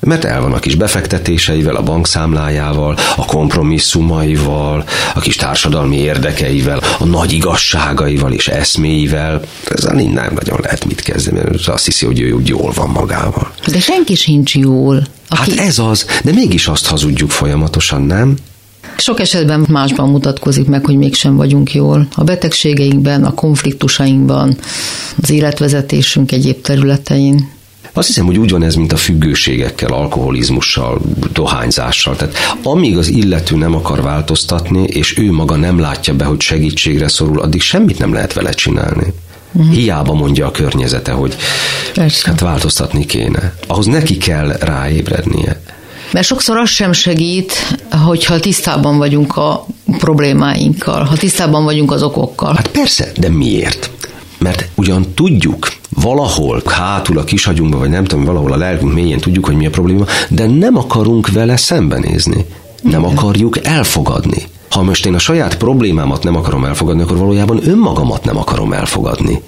Mert el van a kis befektetéseivel, a bankszámlájával, a kompromisszumaival, a kis társadalmi érdekeivel, a nagy igazságaival és eszméivel. Ezzel nem nagyon lehet mit kezdeni, mert azt hiszi, hogy ő úgy jól van magával. De senki sincs jól. Aki... Hát ez az, de mégis azt hazudjuk folyamatosan, nem? Sok esetben másban mutatkozik meg, hogy mégsem vagyunk jól. A betegségeinkben, a konfliktusainkban, az életvezetésünk egyéb területein. Azt hiszem, hogy úgy van ez, mint a függőségekkel, alkoholizmussal, dohányzással. Tehát amíg az illető nem akar változtatni, és ő maga nem látja be, hogy segítségre szorul, addig semmit nem lehet vele csinálni. Uh-huh. Hiába mondja a környezete, hogy Persze. hát változtatni kéne. Ahhoz neki kell ráébrednie. Mert sokszor az sem segít, hogyha tisztában vagyunk a problémáinkkal, ha tisztában vagyunk az okokkal. Hát persze, de miért? Mert ugyan tudjuk, valahol hátul a kisagyunkban, vagy nem tudom, valahol a lelkünk mélyén tudjuk, hogy mi a probléma, de nem akarunk vele szembenézni. Nem akarjuk elfogadni. Ha most én a saját problémámat nem akarom elfogadni, akkor valójában önmagamat nem akarom elfogadni.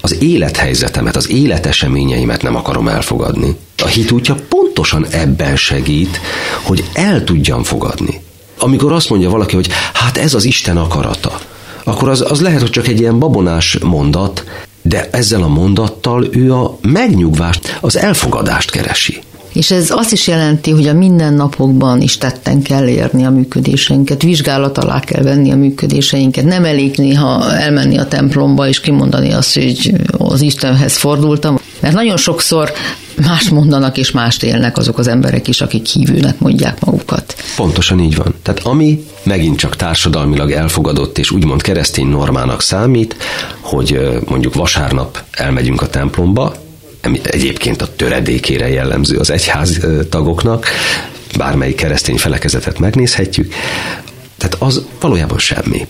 Az élethelyzetemet, az életeseményeimet nem akarom elfogadni. A hitútja pontosan ebben segít, hogy el tudjam fogadni. Amikor azt mondja valaki, hogy hát ez az Isten akarata, akkor az, az lehet, hogy csak egy ilyen babonás mondat, de ezzel a mondattal ő a megnyugvást, az elfogadást keresi. És ez azt is jelenti, hogy a mindennapokban is tetten kell érni a működéseinket, vizsgálat alá kell venni a működéseinket. Nem elég néha elmenni a templomba és kimondani azt, hogy az Istenhez fordultam. Mert nagyon sokszor más mondanak és mást élnek azok az emberek is, akik hívőnek mondják magukat. Pontosan így van. Tehát ami megint csak társadalmilag elfogadott és úgymond keresztény normának számít, hogy mondjuk vasárnap elmegyünk a templomba, egyébként a töredékére jellemző az egyház tagoknak, bármelyik keresztény felekezetet megnézhetjük, tehát az valójában semmi.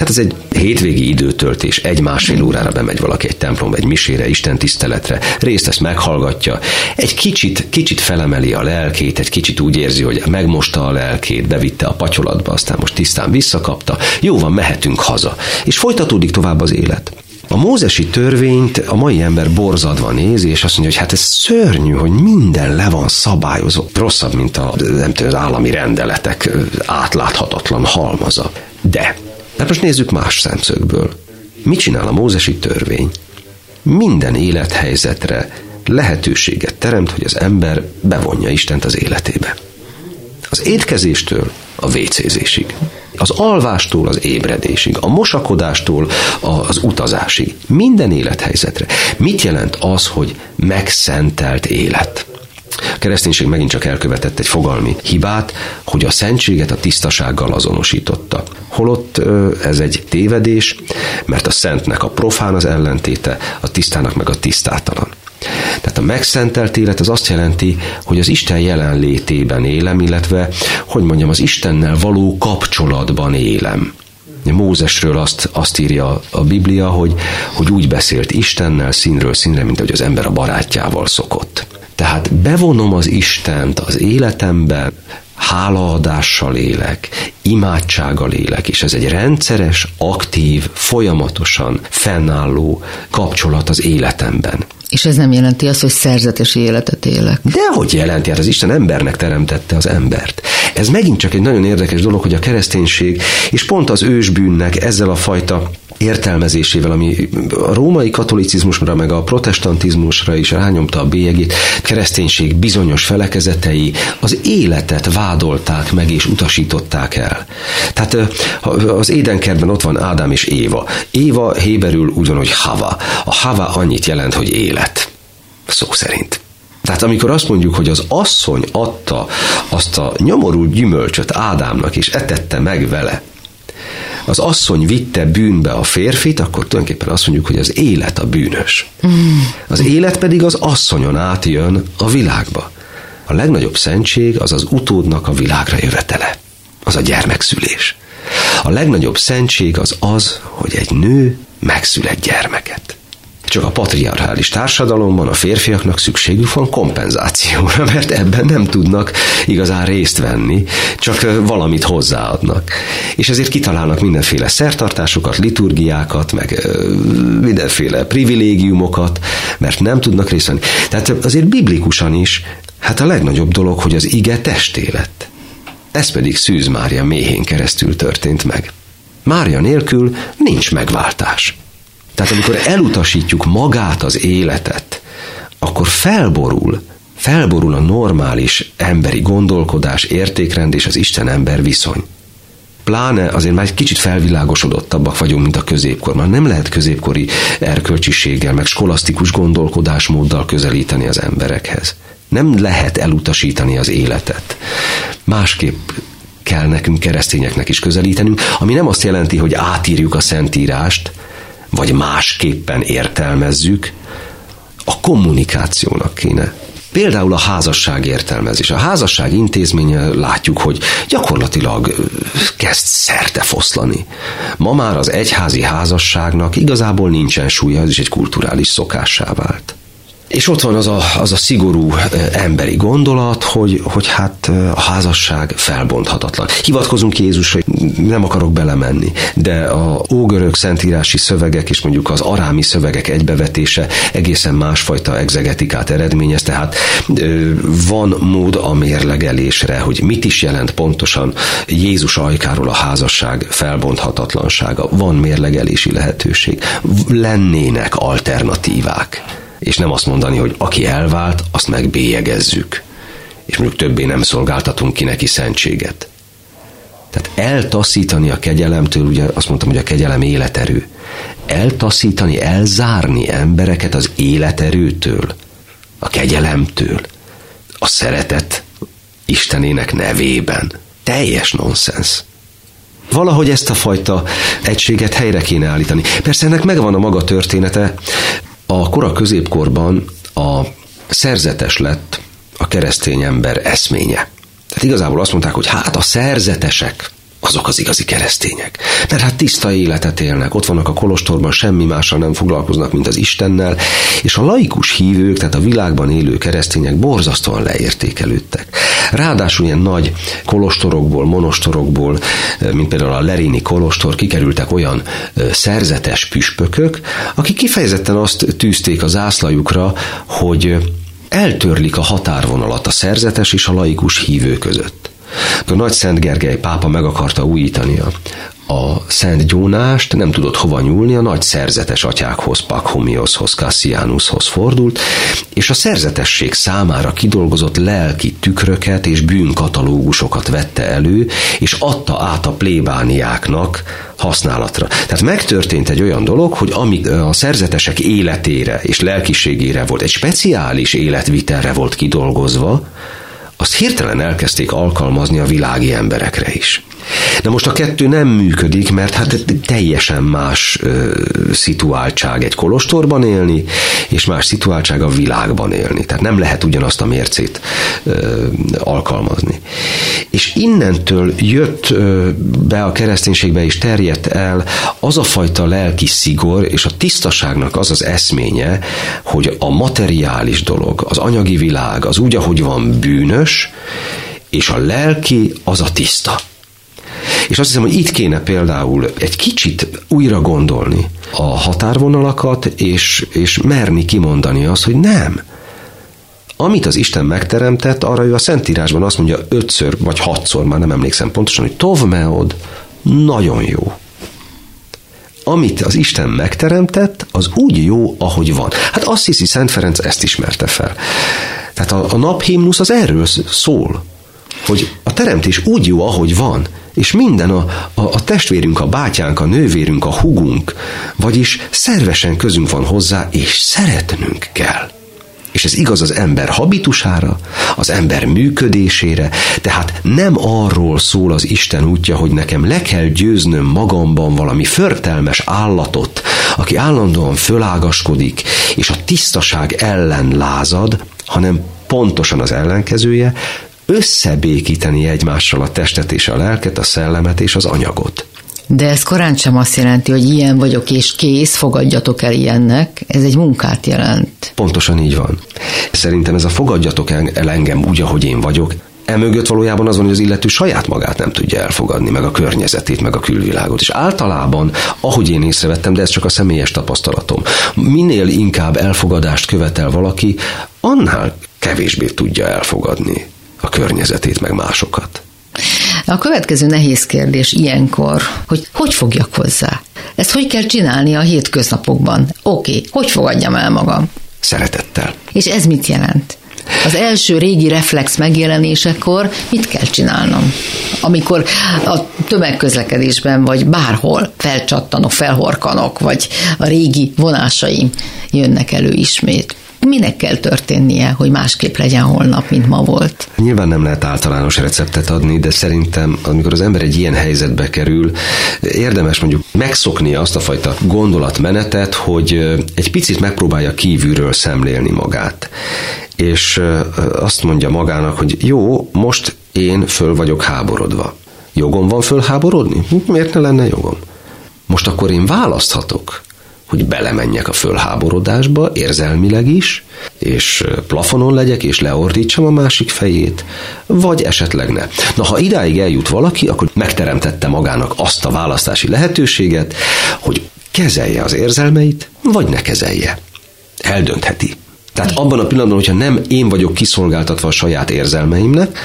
Tehát ez egy hétvégi időtöltés, egy-másfél órára bemegy valaki egy templomba, egy misére, Isten tiszteletre, részt ezt meghallgatja, egy kicsit, kicsit felemeli a lelkét, egy kicsit úgy érzi, hogy megmosta a lelkét, bevitte a patyolatba, aztán most tisztán visszakapta, jó van, mehetünk haza. És folytatódik tovább az élet. A mózesi törvényt a mai ember borzadva nézi, és azt mondja, hogy hát ez szörnyű, hogy minden le van szabályozva. Rosszabb, mint a, nem tudom, az állami rendeletek átláthatatlan halmaza. De, hát most nézzük más szemszögből. Mit csinál a mózesi törvény? Minden élethelyzetre lehetőséget teremt, hogy az ember bevonja Istent az életébe. Az étkezéstől a vécézésig az alvástól az ébredésig, a mosakodástól az utazásig, minden élethelyzetre. Mit jelent az, hogy megszentelt élet? A kereszténység megint csak elkövetett egy fogalmi hibát, hogy a szentséget a tisztasággal azonosította. Holott ez egy tévedés, mert a szentnek a profán az ellentéte, a tisztának meg a tisztátalan. Tehát a megszentelt élet az azt jelenti, hogy az Isten jelenlétében élem, illetve, hogy mondjam, az Istennel való kapcsolatban élem. Mózesről azt, azt írja a Biblia, hogy, hogy úgy beszélt Istennel színről színre, mint hogy az ember a barátjával szokott. Tehát bevonom az Istent az életemben, hálaadással élek, imádsággal élek, és ez egy rendszeres, aktív, folyamatosan fennálló kapcsolat az életemben. És ez nem jelenti azt, hogy szerzetes életet élek. De hogy jelenti? Hát az Isten embernek teremtette az embert. Ez megint csak egy nagyon érdekes dolog, hogy a kereszténység, és pont az ősbűnnek ezzel a fajta értelmezésével, ami a római katolicizmusra, meg a protestantizmusra is rányomta a bélyegét, kereszténység bizonyos felekezetei az életet vádolták meg és utasították el. Tehát az édenkertben ott van Ádám és Éva. Éva héberül ugyanúgy Hava. A Hava annyit jelent, hogy élet. Szó szerint. Tehát amikor azt mondjuk, hogy az asszony adta azt a nyomorú gyümölcsöt Ádámnak, és etette meg vele, az asszony vitte bűnbe a férfit, akkor tulajdonképpen azt mondjuk, hogy az élet a bűnös. Az élet pedig az asszonyon átjön a világba. A legnagyobb szentség az az utódnak a világra jövetele. Az a gyermekszülés. A legnagyobb szentség az az, hogy egy nő megszül egy gyermeket. Csak a patriarchális társadalomban a férfiaknak szükségük van kompenzációra, mert ebben nem tudnak igazán részt venni, csak valamit hozzáadnak. És ezért kitalálnak mindenféle szertartásokat, liturgiákat, meg mindenféle privilégiumokat, mert nem tudnak részt venni. Tehát azért biblikusan is Hát a legnagyobb dolog, hogy az ige testé lett. Ez pedig Szűz Mária méhén keresztül történt meg. Mária nélkül nincs megváltás. Tehát amikor elutasítjuk magát az életet, akkor felborul, felborul a normális emberi gondolkodás, értékrend és az Isten-ember viszony. Pláne azért már egy kicsit felvilágosodottabbak vagyunk, mint a középkorban. Nem lehet középkori erkölcsiséggel, meg skolasztikus gondolkodásmóddal közelíteni az emberekhez. Nem lehet elutasítani az életet. Másképp kell nekünk keresztényeknek is közelítenünk, ami nem azt jelenti, hogy átírjuk a Szentírást, vagy másképpen értelmezzük, a kommunikációnak kéne. Például a házasság értelmezés. A házasság intézménye látjuk, hogy gyakorlatilag kezd szerte foszlani. Ma már az egyházi házasságnak igazából nincsen súlya, ez is egy kulturális szokássá vált. És ott van az a, az a szigorú emberi gondolat, hogy, hogy hát a házasság felbonthatatlan. Hivatkozunk Jézusra, nem akarok belemenni, de a ógörög szentírási szövegek és mondjuk az arámi szövegek egybevetése egészen másfajta egzegetikát eredményez, tehát van mód a mérlegelésre, hogy mit is jelent pontosan Jézus ajkáról a házasság felbonthatatlansága. Van mérlegelési lehetőség. Lennének alternatívák és nem azt mondani, hogy aki elvált, azt megbélyegezzük, és mondjuk többé nem szolgáltatunk ki neki szentséget. Tehát eltaszítani a kegyelemtől, ugye azt mondtam, hogy a kegyelem életerő. Eltaszítani, elzárni embereket az életerőtől, a kegyelemtől, a szeretet Istenének nevében. Teljes nonsens. Valahogy ezt a fajta egységet helyre kéne állítani. Persze ennek megvan a maga története, a kora középkorban a szerzetes lett a keresztény ember eszménye. Tehát igazából azt mondták, hogy hát a szerzetesek, azok az igazi keresztények. Mert hát tiszta életet élnek, ott vannak a kolostorban, semmi mással nem foglalkoznak, mint az Istennel, és a laikus hívők, tehát a világban élő keresztények borzasztóan leértékelődtek. Ráadásul ilyen nagy kolostorokból, monostorokból, mint például a Lerini kolostor, kikerültek olyan szerzetes püspökök, akik kifejezetten azt tűzték az zászlajukra, hogy eltörlik a határvonalat a szerzetes és a laikus hívő között. A Nagy Szent Gergely pápa meg akarta újítani a, a Szent Gyónást, nem tudott hova nyúlni, a nagy szerzetes atyákhoz, Pakhomioshoz, Cassianushoz fordult, és a szerzetesség számára kidolgozott lelki tükröket és bűnkatalógusokat vette elő, és adta át a plébániáknak használatra. Tehát megtörtént egy olyan dolog, hogy ami a szerzetesek életére és lelkiségére volt, egy speciális életvitelre volt kidolgozva, azt hirtelen elkezdték alkalmazni a világi emberekre is. De most a kettő nem működik, mert hát teljesen más ö, szituáltság egy kolostorban élni, és más szituáltság a világban élni. Tehát nem lehet ugyanazt a mércét ö, alkalmazni. És innentől jött ö, be a kereszténységbe és terjedt el az a fajta lelki szigor, és a tisztaságnak az az eszménye, hogy a materiális dolog, az anyagi világ, az úgy, ahogy van bűnös, és a lelki az a tiszta. És azt hiszem, hogy itt kéne például egy kicsit újra gondolni a határvonalakat, és, és merni kimondani azt, hogy nem. Amit az Isten megteremtett, arra ő a Szentírásban azt mondja ötször vagy hatszor, már nem emlékszem pontosan, hogy tovmeod, nagyon jó amit az Isten megteremtett, az úgy jó, ahogy van. Hát azt hiszi Szent Ferenc ezt ismerte fel. Tehát a, a naphimnusz az erről szól, hogy a teremtés úgy jó, ahogy van, és minden a, a, a testvérünk, a bátyánk, a nővérünk, a hugunk, vagyis szervesen közünk van hozzá, és szeretnünk kell. És ez igaz az ember habitusára, az ember működésére, tehát nem arról szól az Isten útja, hogy nekem le kell győznöm magamban valami förtelmes állatot, aki állandóan fölágaskodik, és a tisztaság ellen lázad, hanem pontosan az ellenkezője, összebékíteni egymással a testet és a lelket, a szellemet és az anyagot. De ez korán sem azt jelenti, hogy ilyen vagyok és kész, fogadjatok el ilyennek. Ez egy munkát jelent. Pontosan így van. Szerintem ez a fogadjatok el engem úgy, ahogy én vagyok, Emögött valójában az van, hogy az illető saját magát nem tudja elfogadni, meg a környezetét, meg a külvilágot. És általában, ahogy én észrevettem, de ez csak a személyes tapasztalatom, minél inkább elfogadást követel valaki, annál kevésbé tudja elfogadni a környezetét, meg másokat. A következő nehéz kérdés ilyenkor, hogy hogy fogjak hozzá? Ezt hogy kell csinálni a hétköznapokban? Oké, okay, hogy fogadjam el magam? Szeretettel. És ez mit jelent? Az első régi reflex megjelenésekor mit kell csinálnom? Amikor a tömegközlekedésben vagy bárhol felcsattanok, felhorkanok, vagy a régi vonásaim jönnek elő ismét minek kell történnie, hogy másképp legyen holnap, mint ma volt? Nyilván nem lehet általános receptet adni, de szerintem, amikor az ember egy ilyen helyzetbe kerül, érdemes mondjuk megszokni azt a fajta gondolatmenetet, hogy egy picit megpróbálja kívülről szemlélni magát. És azt mondja magának, hogy jó, most én föl vagyok háborodva. Jogom van fölháborodni? Miért ne lenne jogom? Most akkor én választhatok hogy belemenjek a fölháborodásba érzelmileg is, és plafonon legyek, és leordítsam a másik fejét, vagy esetleg ne. Na, ha idáig eljut valaki, akkor megteremtette magának azt a választási lehetőséget, hogy kezelje az érzelmeit, vagy ne kezelje. Eldöntheti. Tehát abban a pillanatban, hogyha nem én vagyok kiszolgáltatva a saját érzelmeimnek,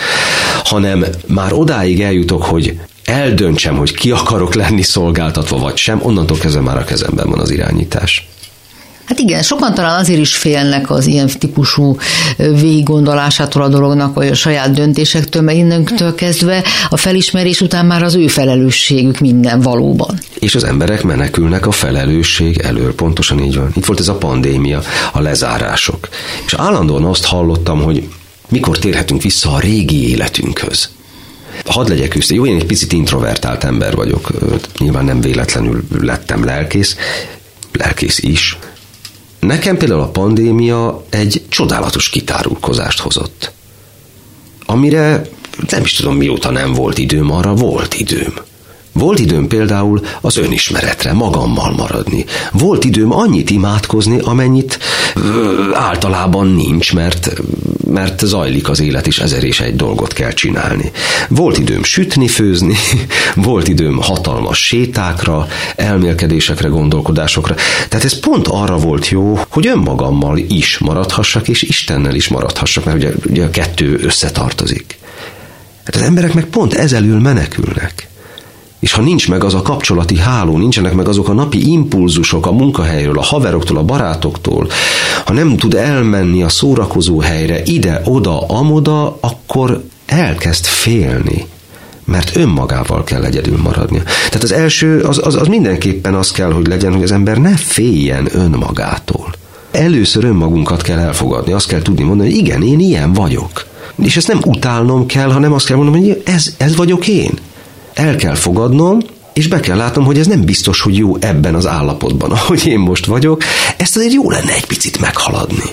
hanem már odáig eljutok, hogy eldöntsem, hogy ki akarok lenni szolgáltatva vagy sem, onnantól kezdve már a kezemben van az irányítás. Hát igen, sokan talán azért is félnek az ilyen típusú végiggondolásától a dolognak, vagy a saját döntésektől, mert innentől kezdve a felismerés után már az ő felelősségük minden valóban. És az emberek menekülnek a felelősség elől, pontosan így van. Itt volt ez a pandémia, a lezárások. És állandóan azt hallottam, hogy mikor térhetünk vissza a régi életünkhöz hadd legyek őszintén, jó, én egy picit introvertált ember vagyok, nyilván nem véletlenül lettem lelkész, lelkész is. Nekem például a pandémia egy csodálatos kitárulkozást hozott. Amire nem is tudom mióta nem volt időm, arra volt időm. Volt időm például az önismeretre, magammal maradni. Volt időm annyit imádkozni, amennyit általában nincs, mert, mert zajlik az élet, és ezer és egy dolgot kell csinálni. Volt időm sütni, főzni, volt időm hatalmas sétákra, elmélkedésekre, gondolkodásokra. Tehát ez pont arra volt jó, hogy önmagammal is maradhassak, és Istennel is maradhassak, mert ugye, ugye a kettő összetartozik. Hát az emberek meg pont ezelől menekülnek. És ha nincs meg az a kapcsolati háló, nincsenek meg azok a napi impulzusok a munkahelyről, a haveroktól, a barátoktól, ha nem tud elmenni a szórakozó helyre, ide, oda, amoda, akkor elkezd félni mert önmagával kell egyedül maradnia. Tehát az első, az, az, az mindenképpen az kell, hogy legyen, hogy az ember ne féljen önmagától. Először önmagunkat kell elfogadni, azt kell tudni mondani, hogy igen, én ilyen vagyok. És ezt nem utálnom kell, hanem azt kell mondanom, hogy ez, ez vagyok én el kell fogadnom, és be kell látnom, hogy ez nem biztos, hogy jó ebben az állapotban, ahogy én most vagyok, ezt azért jó lenne egy picit meghaladni.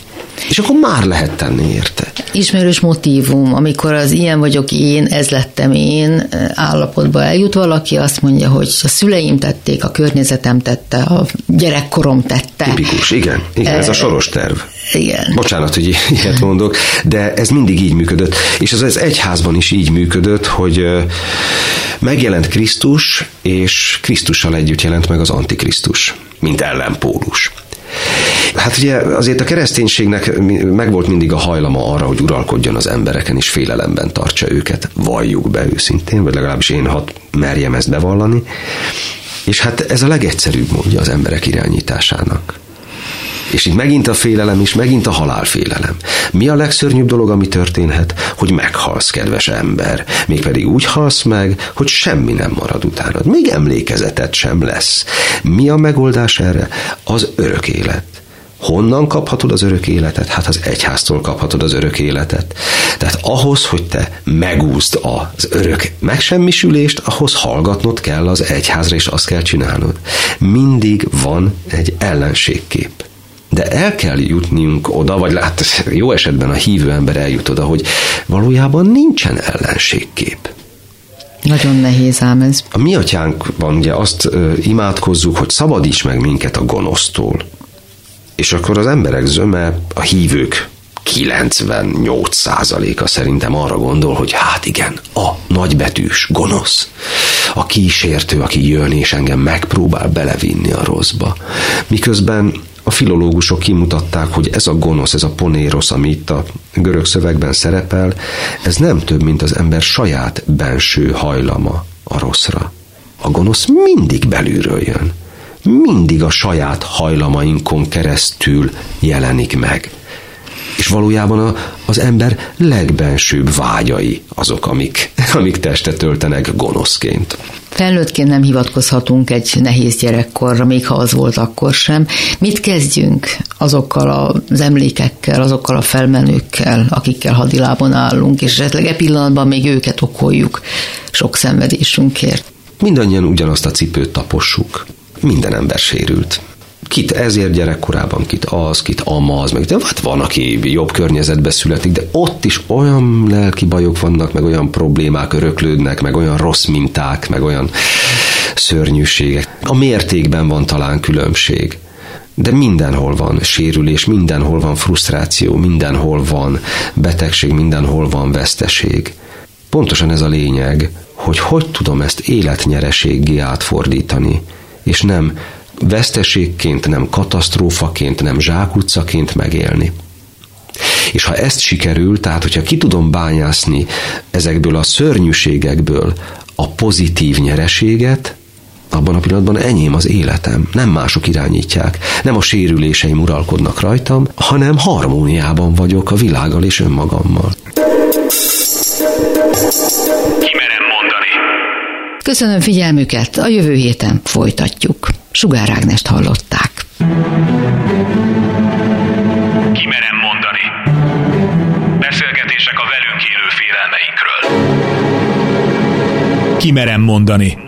És akkor már lehet tenni érte. Ismerős motívum, amikor az ilyen vagyok én, ez lettem én állapotba eljut valaki, azt mondja, hogy a szüleim tették, a környezetem tette, a gyerekkorom tette. Tipikus, igen. Igen, ez a soros terv. Igen. Bocsánat, hogy ilyet mondok, de ez mindig így működött. És ez az egyházban is így működött, hogy megjelent Krisztus, és Krisztussal együtt jelent meg az Antikrisztus, mint ellenpólus. Hát ugye azért a kereszténységnek megvolt mindig a hajlama arra, hogy uralkodjon az embereken, és félelemben tartsa őket. Valljuk be őszintén, vagy legalábbis én hat merjem ezt bevallani. És hát ez a legegyszerűbb módja az emberek irányításának. És itt megint a félelem is, megint a halálfélelem. Mi a legszörnyűbb dolog, ami történhet? Hogy meghalsz, kedves ember. Mégpedig úgy halsz meg, hogy semmi nem marad utánad. Még emlékezetet sem lesz. Mi a megoldás erre? Az örök élet. Honnan kaphatod az örök életet? Hát az egyháztól kaphatod az örök életet. Tehát ahhoz, hogy te megúzd az örök megsemmisülést, ahhoz hallgatnod kell az egyházra, és azt kell csinálnod. Mindig van egy ellenségkép de el kell jutniunk oda, vagy lát, jó esetben a hívő ember eljut oda, hogy valójában nincsen ellenségkép. Nagyon nehéz ám ez. A mi atyánkban ugye azt imádkozzuk, hogy szabadíts meg minket a gonosztól. És akkor az emberek zöme, a hívők 98%-a szerintem arra gondol, hogy hát igen, a nagybetűs, gonosz, a kísértő, aki jön és engem megpróbál belevinni a rosszba. Miközben A filológusok kimutatták, hogy ez a gonosz, ez a ponérosz, ami itt a görög szövegben szerepel, ez nem több, mint az ember saját benső hajlama a rosszra. A gonosz mindig belülről jön. Mindig a saját hajlamainkon keresztül jelenik meg. És valójában a, az ember legbensőbb vágyai azok, amik, amik testet töltenek gonoszként. Felnőttként nem hivatkozhatunk egy nehéz gyerekkorra, még ha az volt akkor sem. Mit kezdjünk azokkal az emlékekkel, azokkal a felmenőkkel, akikkel hadilában állunk, és esetleg e pillanatban még őket okoljuk sok szenvedésünkért? Mindannyian ugyanazt a cipőt tapossuk. Minden ember sérült kit ezért gyerekkorában, kit az, kit amaz, meg de hát van, aki jobb környezetbe születik, de ott is olyan lelki bajok vannak, meg olyan problémák öröklődnek, meg olyan rossz minták, meg olyan szörnyűségek. A mértékben van talán különbség. De mindenhol van sérülés, mindenhol van frusztráció, mindenhol van betegség, mindenhol van veszteség. Pontosan ez a lényeg, hogy hogy tudom ezt életnyereséggé átfordítani, és nem veszteségként, nem katasztrófaként, nem zsákutcaként megélni. És ha ezt sikerül, tehát hogyha ki tudom bányászni ezekből a szörnyűségekből a pozitív nyereséget, abban a pillanatban enyém az életem, nem mások irányítják, nem a sérüléseim uralkodnak rajtam, hanem harmóniában vagyok a világgal és önmagammal. Kimerem mondani. Köszönöm figyelmüket, a jövő héten folytatjuk. Sugár Ágnest hallották. Kimerem mondani. Beszélgetések a velünk élő félelmeinkről. Kimerem mondani.